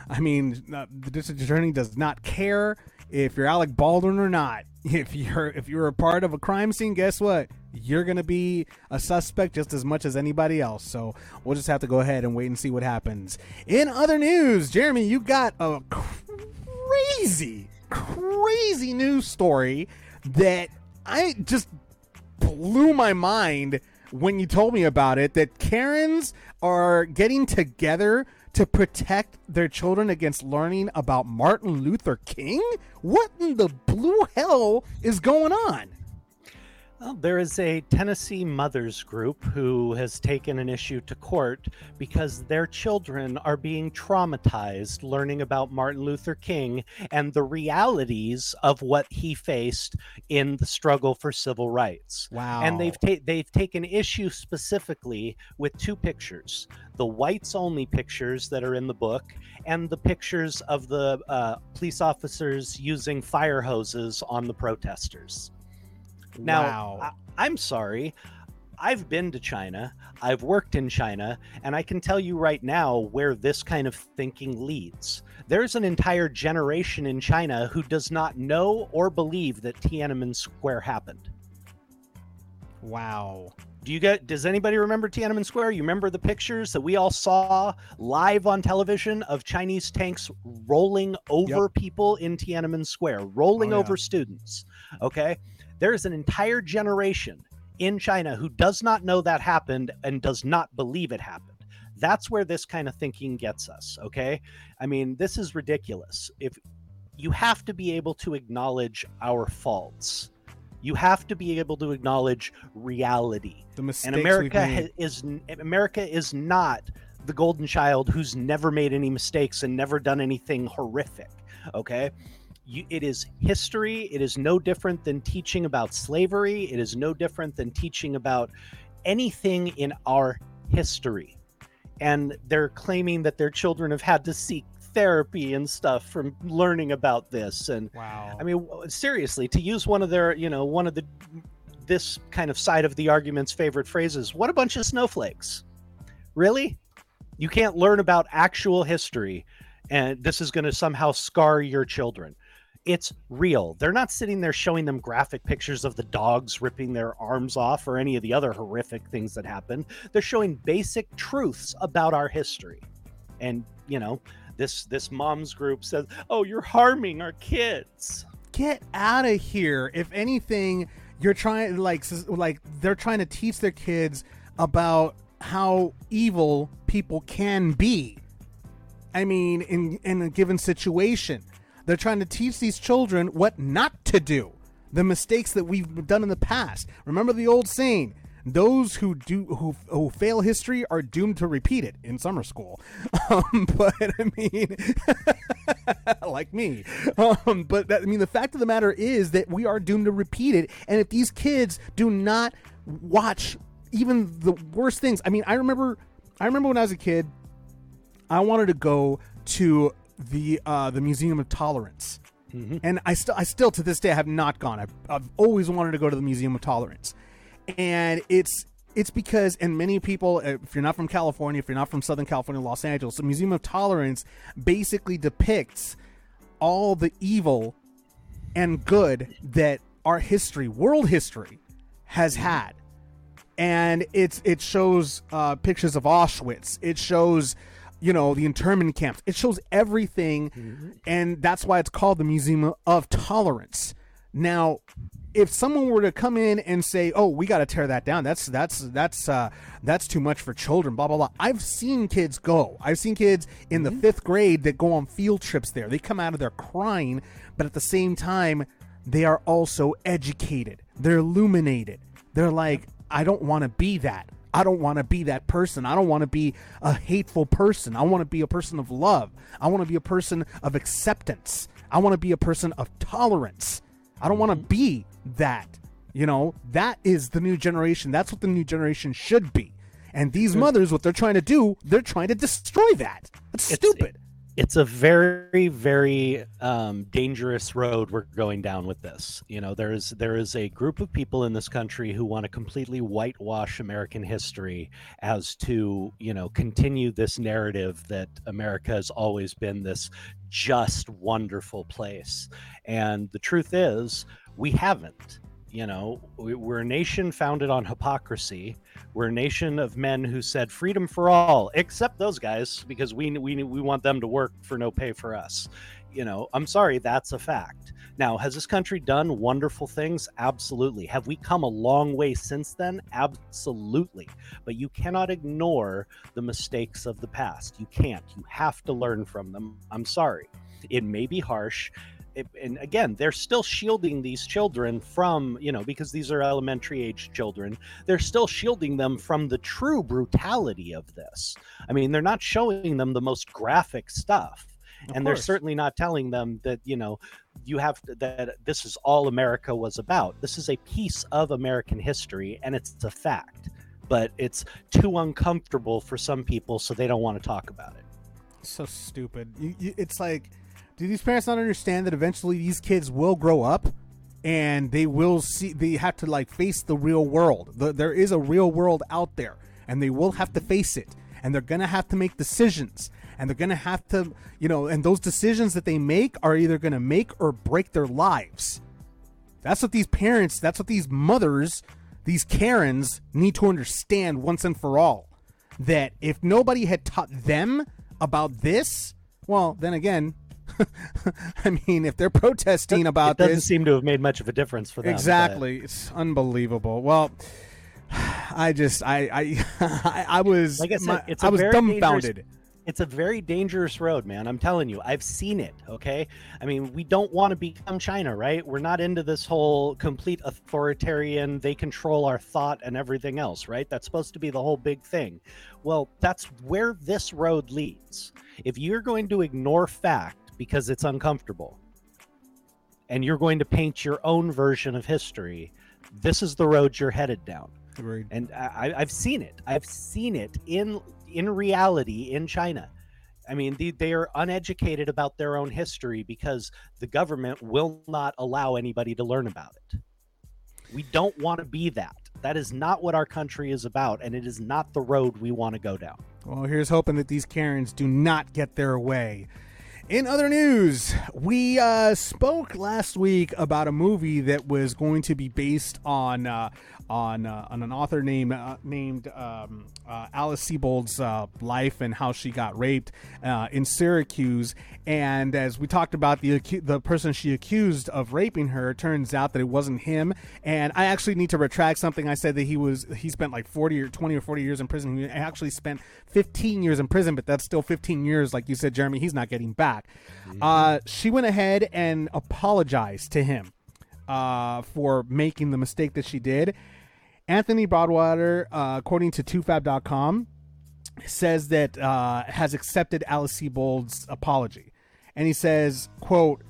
I mean, uh, the district attorney does not care if you're Alec Baldwin or not. If you're if you're a part of a crime scene, guess what? You're gonna be a suspect just as much as anybody else. So we'll just have to go ahead and wait and see what happens. In other news, Jeremy, you got a crazy, crazy news story that I just blew my mind when you told me about it that Karens are getting together to protect their children against learning about Martin Luther King? What in the blue hell is going on? Well, there is a Tennessee mothers group who has taken an issue to court because their children are being traumatized learning about Martin Luther King and the realities of what he faced in the struggle for civil rights. Wow. And they've ta- they've taken issue specifically with two pictures: the whites only pictures that are in the book, and the pictures of the uh, police officers using fire hoses on the protesters. Now, wow. I, I'm sorry. I've been to China. I've worked in China, and I can tell you right now where this kind of thinking leads. There's an entire generation in China who does not know or believe that Tiananmen Square happened. wow. Do you get? Does anybody remember Tiananmen Square? You remember the pictures that we all saw live on television of Chinese tanks rolling over people in Tiananmen Square, rolling Oh, yeah. over students. Okay, there is an entire generation in China who does not know that happened and does not believe it happened. That's where this kind of thinking gets us. Okay, I mean, this is ridiculous. If you have to be able to acknowledge our faults. You have to be able to acknowledge reality. The mistakes And we've America is America is not the golden child who's never made any mistakes and never done anything horrific. Okay, you, it is history. It is no different than teaching about slavery. It is no different than teaching about anything in our history. And they're claiming that their children have had to seek therapy and stuff from learning about this. And wow. I mean, seriously, to use one of their, you know, one of the this kind of side of the argument's favorite phrases, what a bunch of snowflakes. Really? You can't learn about actual history and this is going to somehow scar your children. It's real. They're not sitting there showing them graphic pictures of the dogs ripping their arms off or any of the other horrific things that happen. They're showing basic truths about our history. And, you know, this this mom's group says, "Oh, you're harming our kids." get out of here if anything you're trying like like they're trying to teach their kids about how evil people can be i mean in in a given situation they're trying to teach these children what not to do the mistakes that we've done in the past remember the old saying those who do who, who fail history are doomed to repeat it in summer school um, but i mean like me. Um, but that, I mean, the fact of the matter is that we are doomed to repeat it. And if these kids do not watch even the worst things, I mean, I remember, I remember when I was a kid, I wanted to go to the uh, the Museum of Tolerance, and I still, I still to this day, I have not gone. I've, I've always wanted to go to the Museum of Tolerance, and it's it's because and many people uh, if you're not from california if you're not from southern california los angeles the museum of tolerance basically depicts all the evil and good that our history world history has had. And it's it shows uh, pictures of auschwitz. It shows you know the internment camps. It shows everything and that's why it's called the museum of tolerance. Now if someone were to come in and say oh we got to tear that down. That's that's that's uh that's too much for children blah blah blah. I've seen kids go. I've seen kids in the fifth grade that go on field trips there. They come out of there crying but at the same time they are also educated. They're illuminated. They're like i don't want to be that I don't want to be that person. I don't want to be a hateful person. I want to be a person of love. I want to be a person of acceptance. I want to be a person of tolerance. I don't want to mm-hmm. be that. You know, that is the new generation. That's what the new generation should be. And these mothers, what they're trying to do, they're trying to destroy that. That's It's- stupid. It's a very, very um, dangerous road we're going down with this. You know, there is there is a group of people in this country who want to completely whitewash American history as to you know continue this narrative that America has always been this just wonderful place. And the truth is, we haven't. You know, we, we're a nation founded on hypocrisy. We're a nation of men who said freedom for all, except those guys, because we we we want them to work for no pay for us. You know, I'm sorry, that's a fact. Now, has this country done wonderful things? Absolutely. Have we come a long way since then? Absolutely. But you cannot ignore the mistakes of the past. You can't. You have to learn from them. I'm sorry. It may be harsh. It, and again, they're still shielding these children from, you know, because these are elementary age children, they're still shielding them from the true brutality of this. I mean, they're not showing them the most graphic stuff. Of and they're certainly not telling them that, you know, you have to, that this is all America was about. This is a piece of American history and it's a fact, but it's too uncomfortable for some people, so they don't want to talk about it. so stupid. You, you, it's like, do these parents not understand that eventually these kids will grow up and they will see, they have to like face the real world. The, there is a real world out there and they will have to face it and they're to have to make decisions and they're to have to, you know, and those decisions that they make are either to make or break their lives. That's what these parents, that's what these mothers these Karens need to understand once and for all that if nobody had taught them about this, well, then again, I mean, if they're protesting about it doesn't this, seem to have made much of a difference for them. but- exactly, it's unbelievable. Well, I just, I, I, I, I was, like I said, my- it's I was dumbfounded. It's a very dangerous road, man. I'm telling you, I've seen it. Okay, I mean, we don't want to become China, right? We're not into this whole complete authoritarian. They control our thought and everything else, right? That's supposed to be the whole big thing. Well, that's where this road leads. If you're going to ignore fact because it's uncomfortable, and you're going to paint your own version of history, this is the road you're headed down Agreed. and I, I've seen it. I've seen it in in reality in China. I mean, they, they are uneducated about their own history because the government will not allow anybody to learn about it. We don't want to be that. That is not what our country is about, and it is not the road we want to go down. Well, here's hoping that these Karens do not get their way. In other news, we uh, spoke last week about a movie that was going to be based on uh, on uh, on an author named uh, named um, uh, Alice Sebold's uh, life and how she got raped uh, in Syracuse. And as we talked about the acu- the person she accused of raping her, turns out that it wasn't him. And I actually need to retract something I said that he was he spent like forty or twenty or forty years in prison. He actually spent fifteen years in prison, but that's still fifteen years, like you said, Jeremy. He's not getting back. Uh, she went ahead and apologized to him uh, for making the mistake that she did. Anthony Broadwater, uh, according to TooFab.com, says that uh, has accepted Alice Sebold's apology, and he says, "quote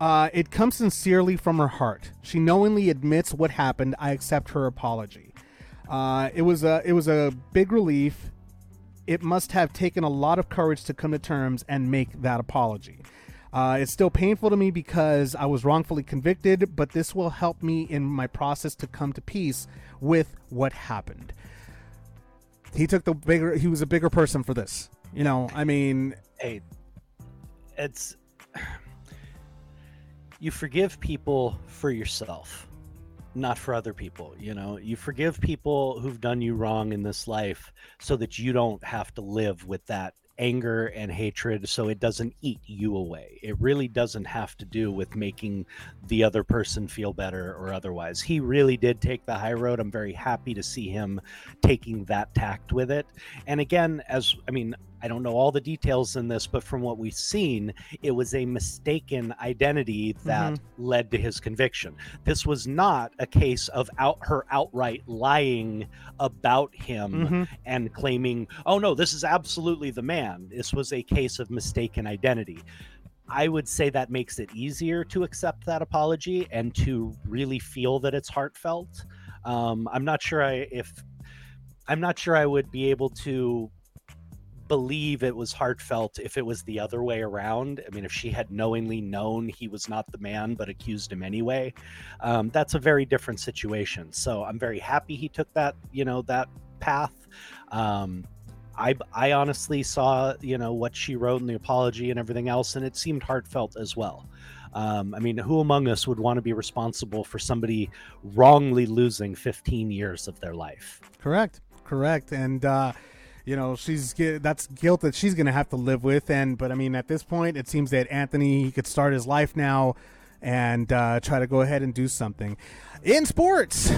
uh, It comes sincerely from her heart. She knowingly admits what happened. I accept her apology. Uh, it was a it was a big relief. It must have taken a lot of courage to come to terms and make that apology." Uh, it's still painful to me because I was wrongfully convicted, but this will help me in my process to come to peace with what happened. He took the bigger. He was a bigger person for this. You know, I mean, Hey, it's you forgive people for yourself, not for other people. You know, you forgive people who've done you wrong in this life so that you don't have to live with that anger and hatred so it doesn't eat you away. It really doesn't have to do with making the other person feel better or otherwise. He really did take the high road. I'm very happy to see him taking that tact with it. And again, as I mean, I don't know all the details in this, but from what we've seen, it was a mistaken identity that led to his conviction. This was not a case of out her outright lying about him Mhm. and claiming, "Oh no, this is absolutely the man." This was a case of mistaken identity. I would say that makes it easier to accept that apology and to really feel that it's heartfelt. Um, I'm not sure I if I'm not sure I would be able to believe it was heartfelt if it was the other way around. I mean, if she had knowingly known he was not the man but accused him anyway, um, that's a very different situation. So I'm very happy he took that, you know, that path. Um, I, I honestly saw, you know, what she wrote in the apology and everything else, and it seemed heartfelt as well. Um, I mean, who among us would want to be responsible for somebody wrongly losing 15 years of their life? Correct, correct, and uh, you know she's that's guilt that she's gonna have to live with. And but I mean, at this point, it seems that Anthony he could start his life now and uh, try to go ahead and do something in sports.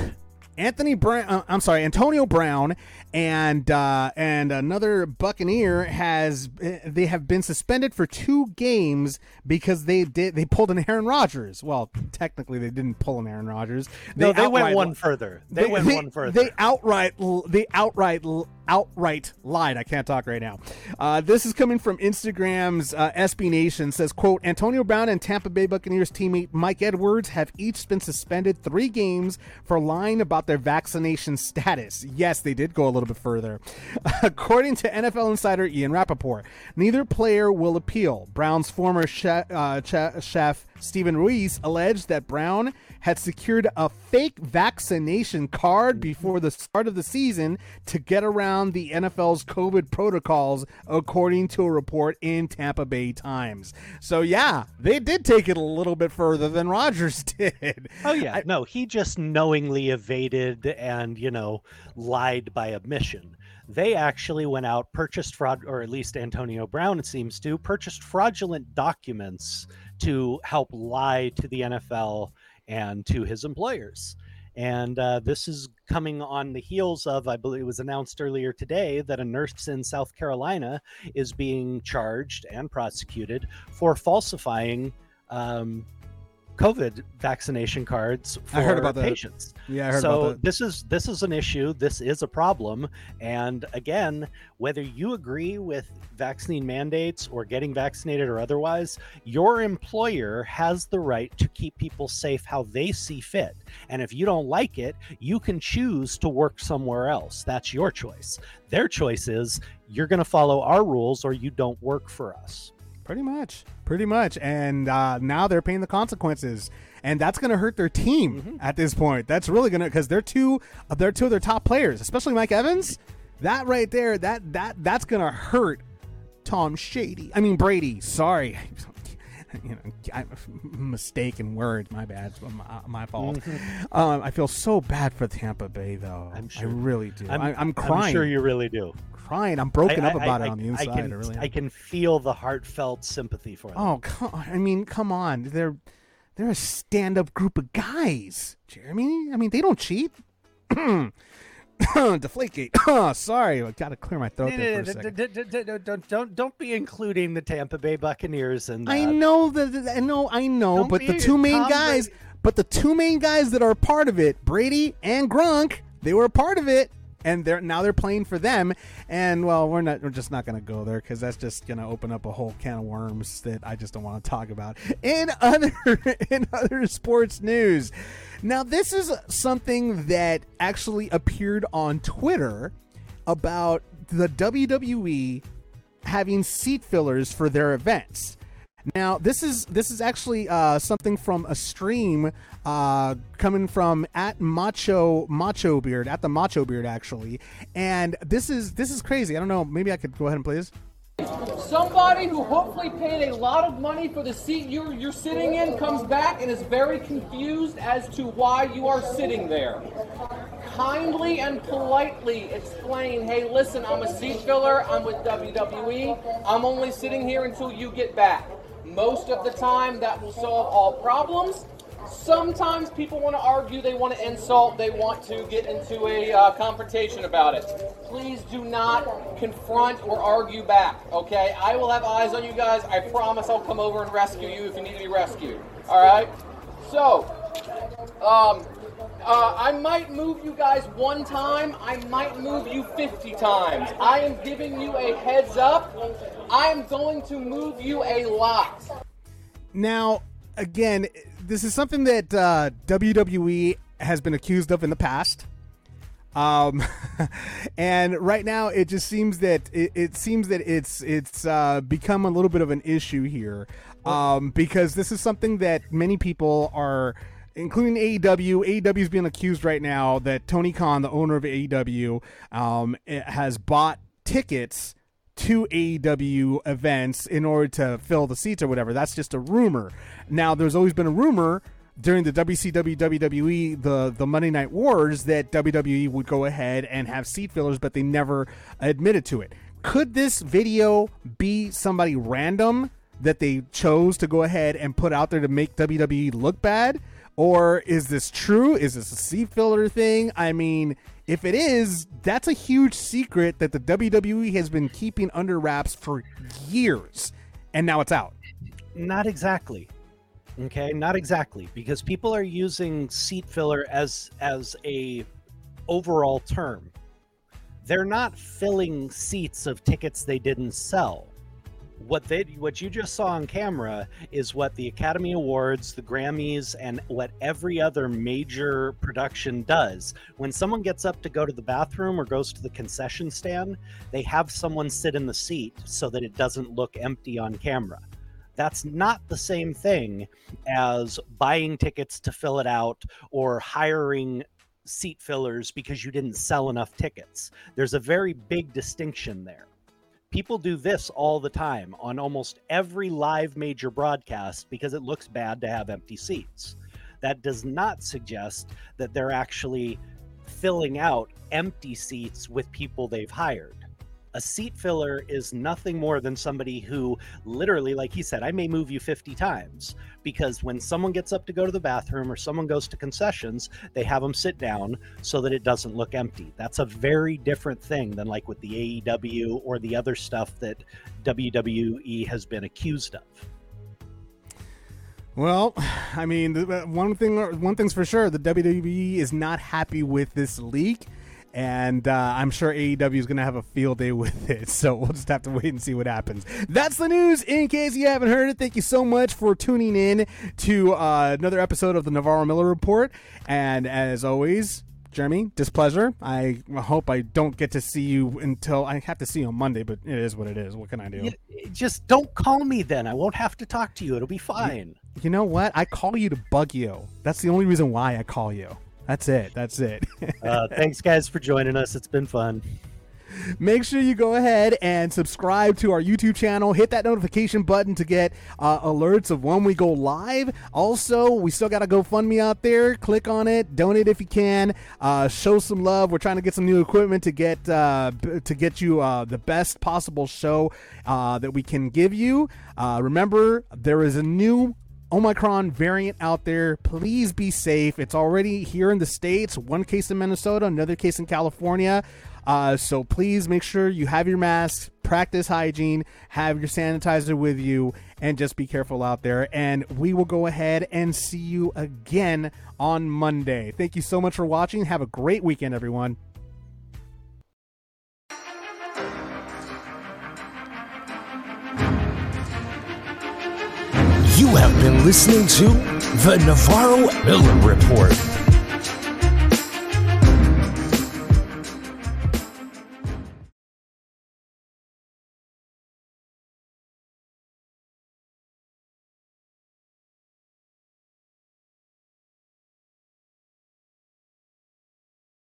Anthony Brown, uh, I'm sorry, Antonio Brown, and uh, and another Buccaneer has eh, they have been suspended for two games because they did they pulled an Aaron Rodgers. Well, technically they didn't pull an Aaron Rodgers. no, they went one further. They, went one further. They outright, they outright, outright lied. I can't talk right now. Uh, this is coming from Instagram's uh, SB Nation. Says, "quote Antonio Brown and Tampa Bay Buccaneers teammate Mike Edwards have each been suspended three games for lying about their vaccination status. Yes, they did go a little bit further. According to NFL insider Ian Rapoport, neither player will appeal. Brown's former chef, uh, chef Steven Ruiz alleged that Brown had secured a fake vaccination card before the start of the season to get around the NFL's COVID protocols, according to a report in Tampa Bay Times. So, yeah, they did take it a little bit further than Rodgers did. Oh yeah, no, he just knowingly evaded and you know lied by omission. They actually went out, purchased fraud, or at least Antonio Brown, it seems to, purchased fraudulent documents to help lie to the NFL and to his employers. And uh, this is coming on the heels of, I believe it was announced earlier today, that a nurse in South Carolina is being charged and prosecuted for falsifying um, COVID vaccination cards for I heard about that. patients. Yeah, I heard so about that. this is this is an issue. This is a problem. And again, whether you agree with vaccine mandates or getting vaccinated or otherwise, your employer has the right to keep people safe how they see fit. And if you don't like it, you can choose to work somewhere else. That's your choice. Their choice is you're going to follow our rules or you don't work for us. Pretty much, pretty much, and uh, now they're paying the consequences, and that's going to hurt their team at this point. That's really going to because they're two, they're two of their top players, especially Mike Evans. That right there, that that that's going to hurt Tom Shady. I mean Brady. Sorry, you know, I, mistake in words. My bad. My, my fault. Um, I feel so bad for Tampa Bay, though. I'm I really do. I'm, I'm crying. I'm sure you really do. Crying. I'm broken I- up I- about I- it on the inside. I, can, really. I can feel the heartfelt sympathy for them. Oh, come. I mean, come on. They're they're a stand-up group of guys, Jeremy. I mean, they don't cheat. Deflategate. Oh, sorry. I got to clear my throat there for a second. Don't, don't don't be including the Tampa Bay Buccaneers and I know that I know I know, Don't but the two main Tom guys, Brady. but the two main guys that are part of it, Brady and Gronk, they were a part of it, and they're now they're playing for them. And well, we're not we're just not to go there because that's just to open up a whole can of worms that I just don't want to talk about. In other in other sports news, now this is something that actually appeared on Twitter about the WWE having seat fillers for their events. Now, this is this is actually uh, something from a stream uh, coming from at Macho Macho Beard at the Macho Beard actually, and this is this is crazy. I don't know. Maybe I could go ahead and play this. Somebody who hopefully paid a lot of money for the seat you're, you're sitting in comes back and is very confused as to why you are sitting there. Kindly and politely explain, hey, listen, I'm a seat filler, I'm with WWE, I'm only sitting here until you get back. Most of the time, that will solve all problems. Sometimes people want to argue, they want to insult, they want to get into a uh, confrontation about it. Please do not confront or argue back, okay? I will have eyes on you guys. I promise I'll come over and rescue you if you need to be rescued, all right? So, um, uh, I might move you guys one time. I might move you 50 times. I am giving you a heads up. I am going to move you a lot. Now, again, this is something that uh, WWE has been accused of in the past. Um, and right now, it just seems that it, it seems that it's it's uh, become a little bit of an issue here, um, because this is something that many people are, including AEW. AEW is being accused right now that Tony Khan, the owner of AEW, um, eh, has bought tickets to AEW events in order to fill the seats or whatever. That's just a rumor. Now, there's always been a rumor during the WCW WWE the the Monday Night Wars that WWE would go ahead and have seat fillers, but they never admitted to it. Could this video be somebody random that they chose to go ahead and put out there to make WWE look bad? Or is this true? Is this a seat filler thing? I mean, if it is, that's a huge secret that the WWE has been keeping under wraps for years, and now it's out. Not exactly. Okay, not exactly because people are using seat filler as as a overall term. They're not filling seats of tickets they didn't sell. What they what you just saw on camera is what the Academy Awards, the Grammys and what every other major production does. When someone gets up to go to the bathroom or goes to the concession stand, they have someone sit in the seat so that it doesn't look empty on camera That's not the same thing as buying tickets to fill it out or hiring seat fillers because you didn't sell enough tickets. There's a very big distinction there. People do this all the time on almost every live major broadcast because it looks bad to have empty seats. That does not suggest that they're actually filling out empty seats with people they've hired. A seat filler is nothing more than somebody who literally, like he said, I may move you 50 times because when someone gets up to go to the bathroom or someone goes to concessions, they have them sit down so that it doesn't look empty. That's a very different thing than like with the AEW or the other stuff that WWE has been accused of. Well, I mean, uh, one thing, one thing's for sure: the WWE is not happy with this leak, and uh, I'm sure AEW is going to have a field day with it. So we'll just have to wait and see what happens. That's the news. In case you haven't heard it, thank you so much for tuning in to uh, another episode of the Navarro Miller Report. And as always. Jeremy, displeasure. I hope I don't get to see you until I have to see you on Monday, but it is what it is. What can I do? You- just don't call me then. I won't have to talk to you. It'll be fine. You know what? I call you to bug you. That's the only reason why I call you. That's it. That's it. Uh, thanks, guys, for joining us. It's been fun. Make sure you go ahead and subscribe to our YouTube channel. Hit that notification button to get uh, alerts of when we go live. Also, we still got a GoFundMe out there. Click on it. Donate if you can. Uh, show some love. We're trying to get some new equipment to get uh, b- to get you uh, the best possible show uh, that we can give you. Uh, remember, there is a new Omicron variant out there. Please be safe. It's already here in the States. One case in Minnesota, another case in California. Uh, so please make sure you have your masks, practice hygiene, have your sanitizer with you, and just be careful out there. And we will go ahead and see you again on Monday. Thank you so much for watching. Have a great weekend, everyone. You have been listening to the Navarro Miller Report.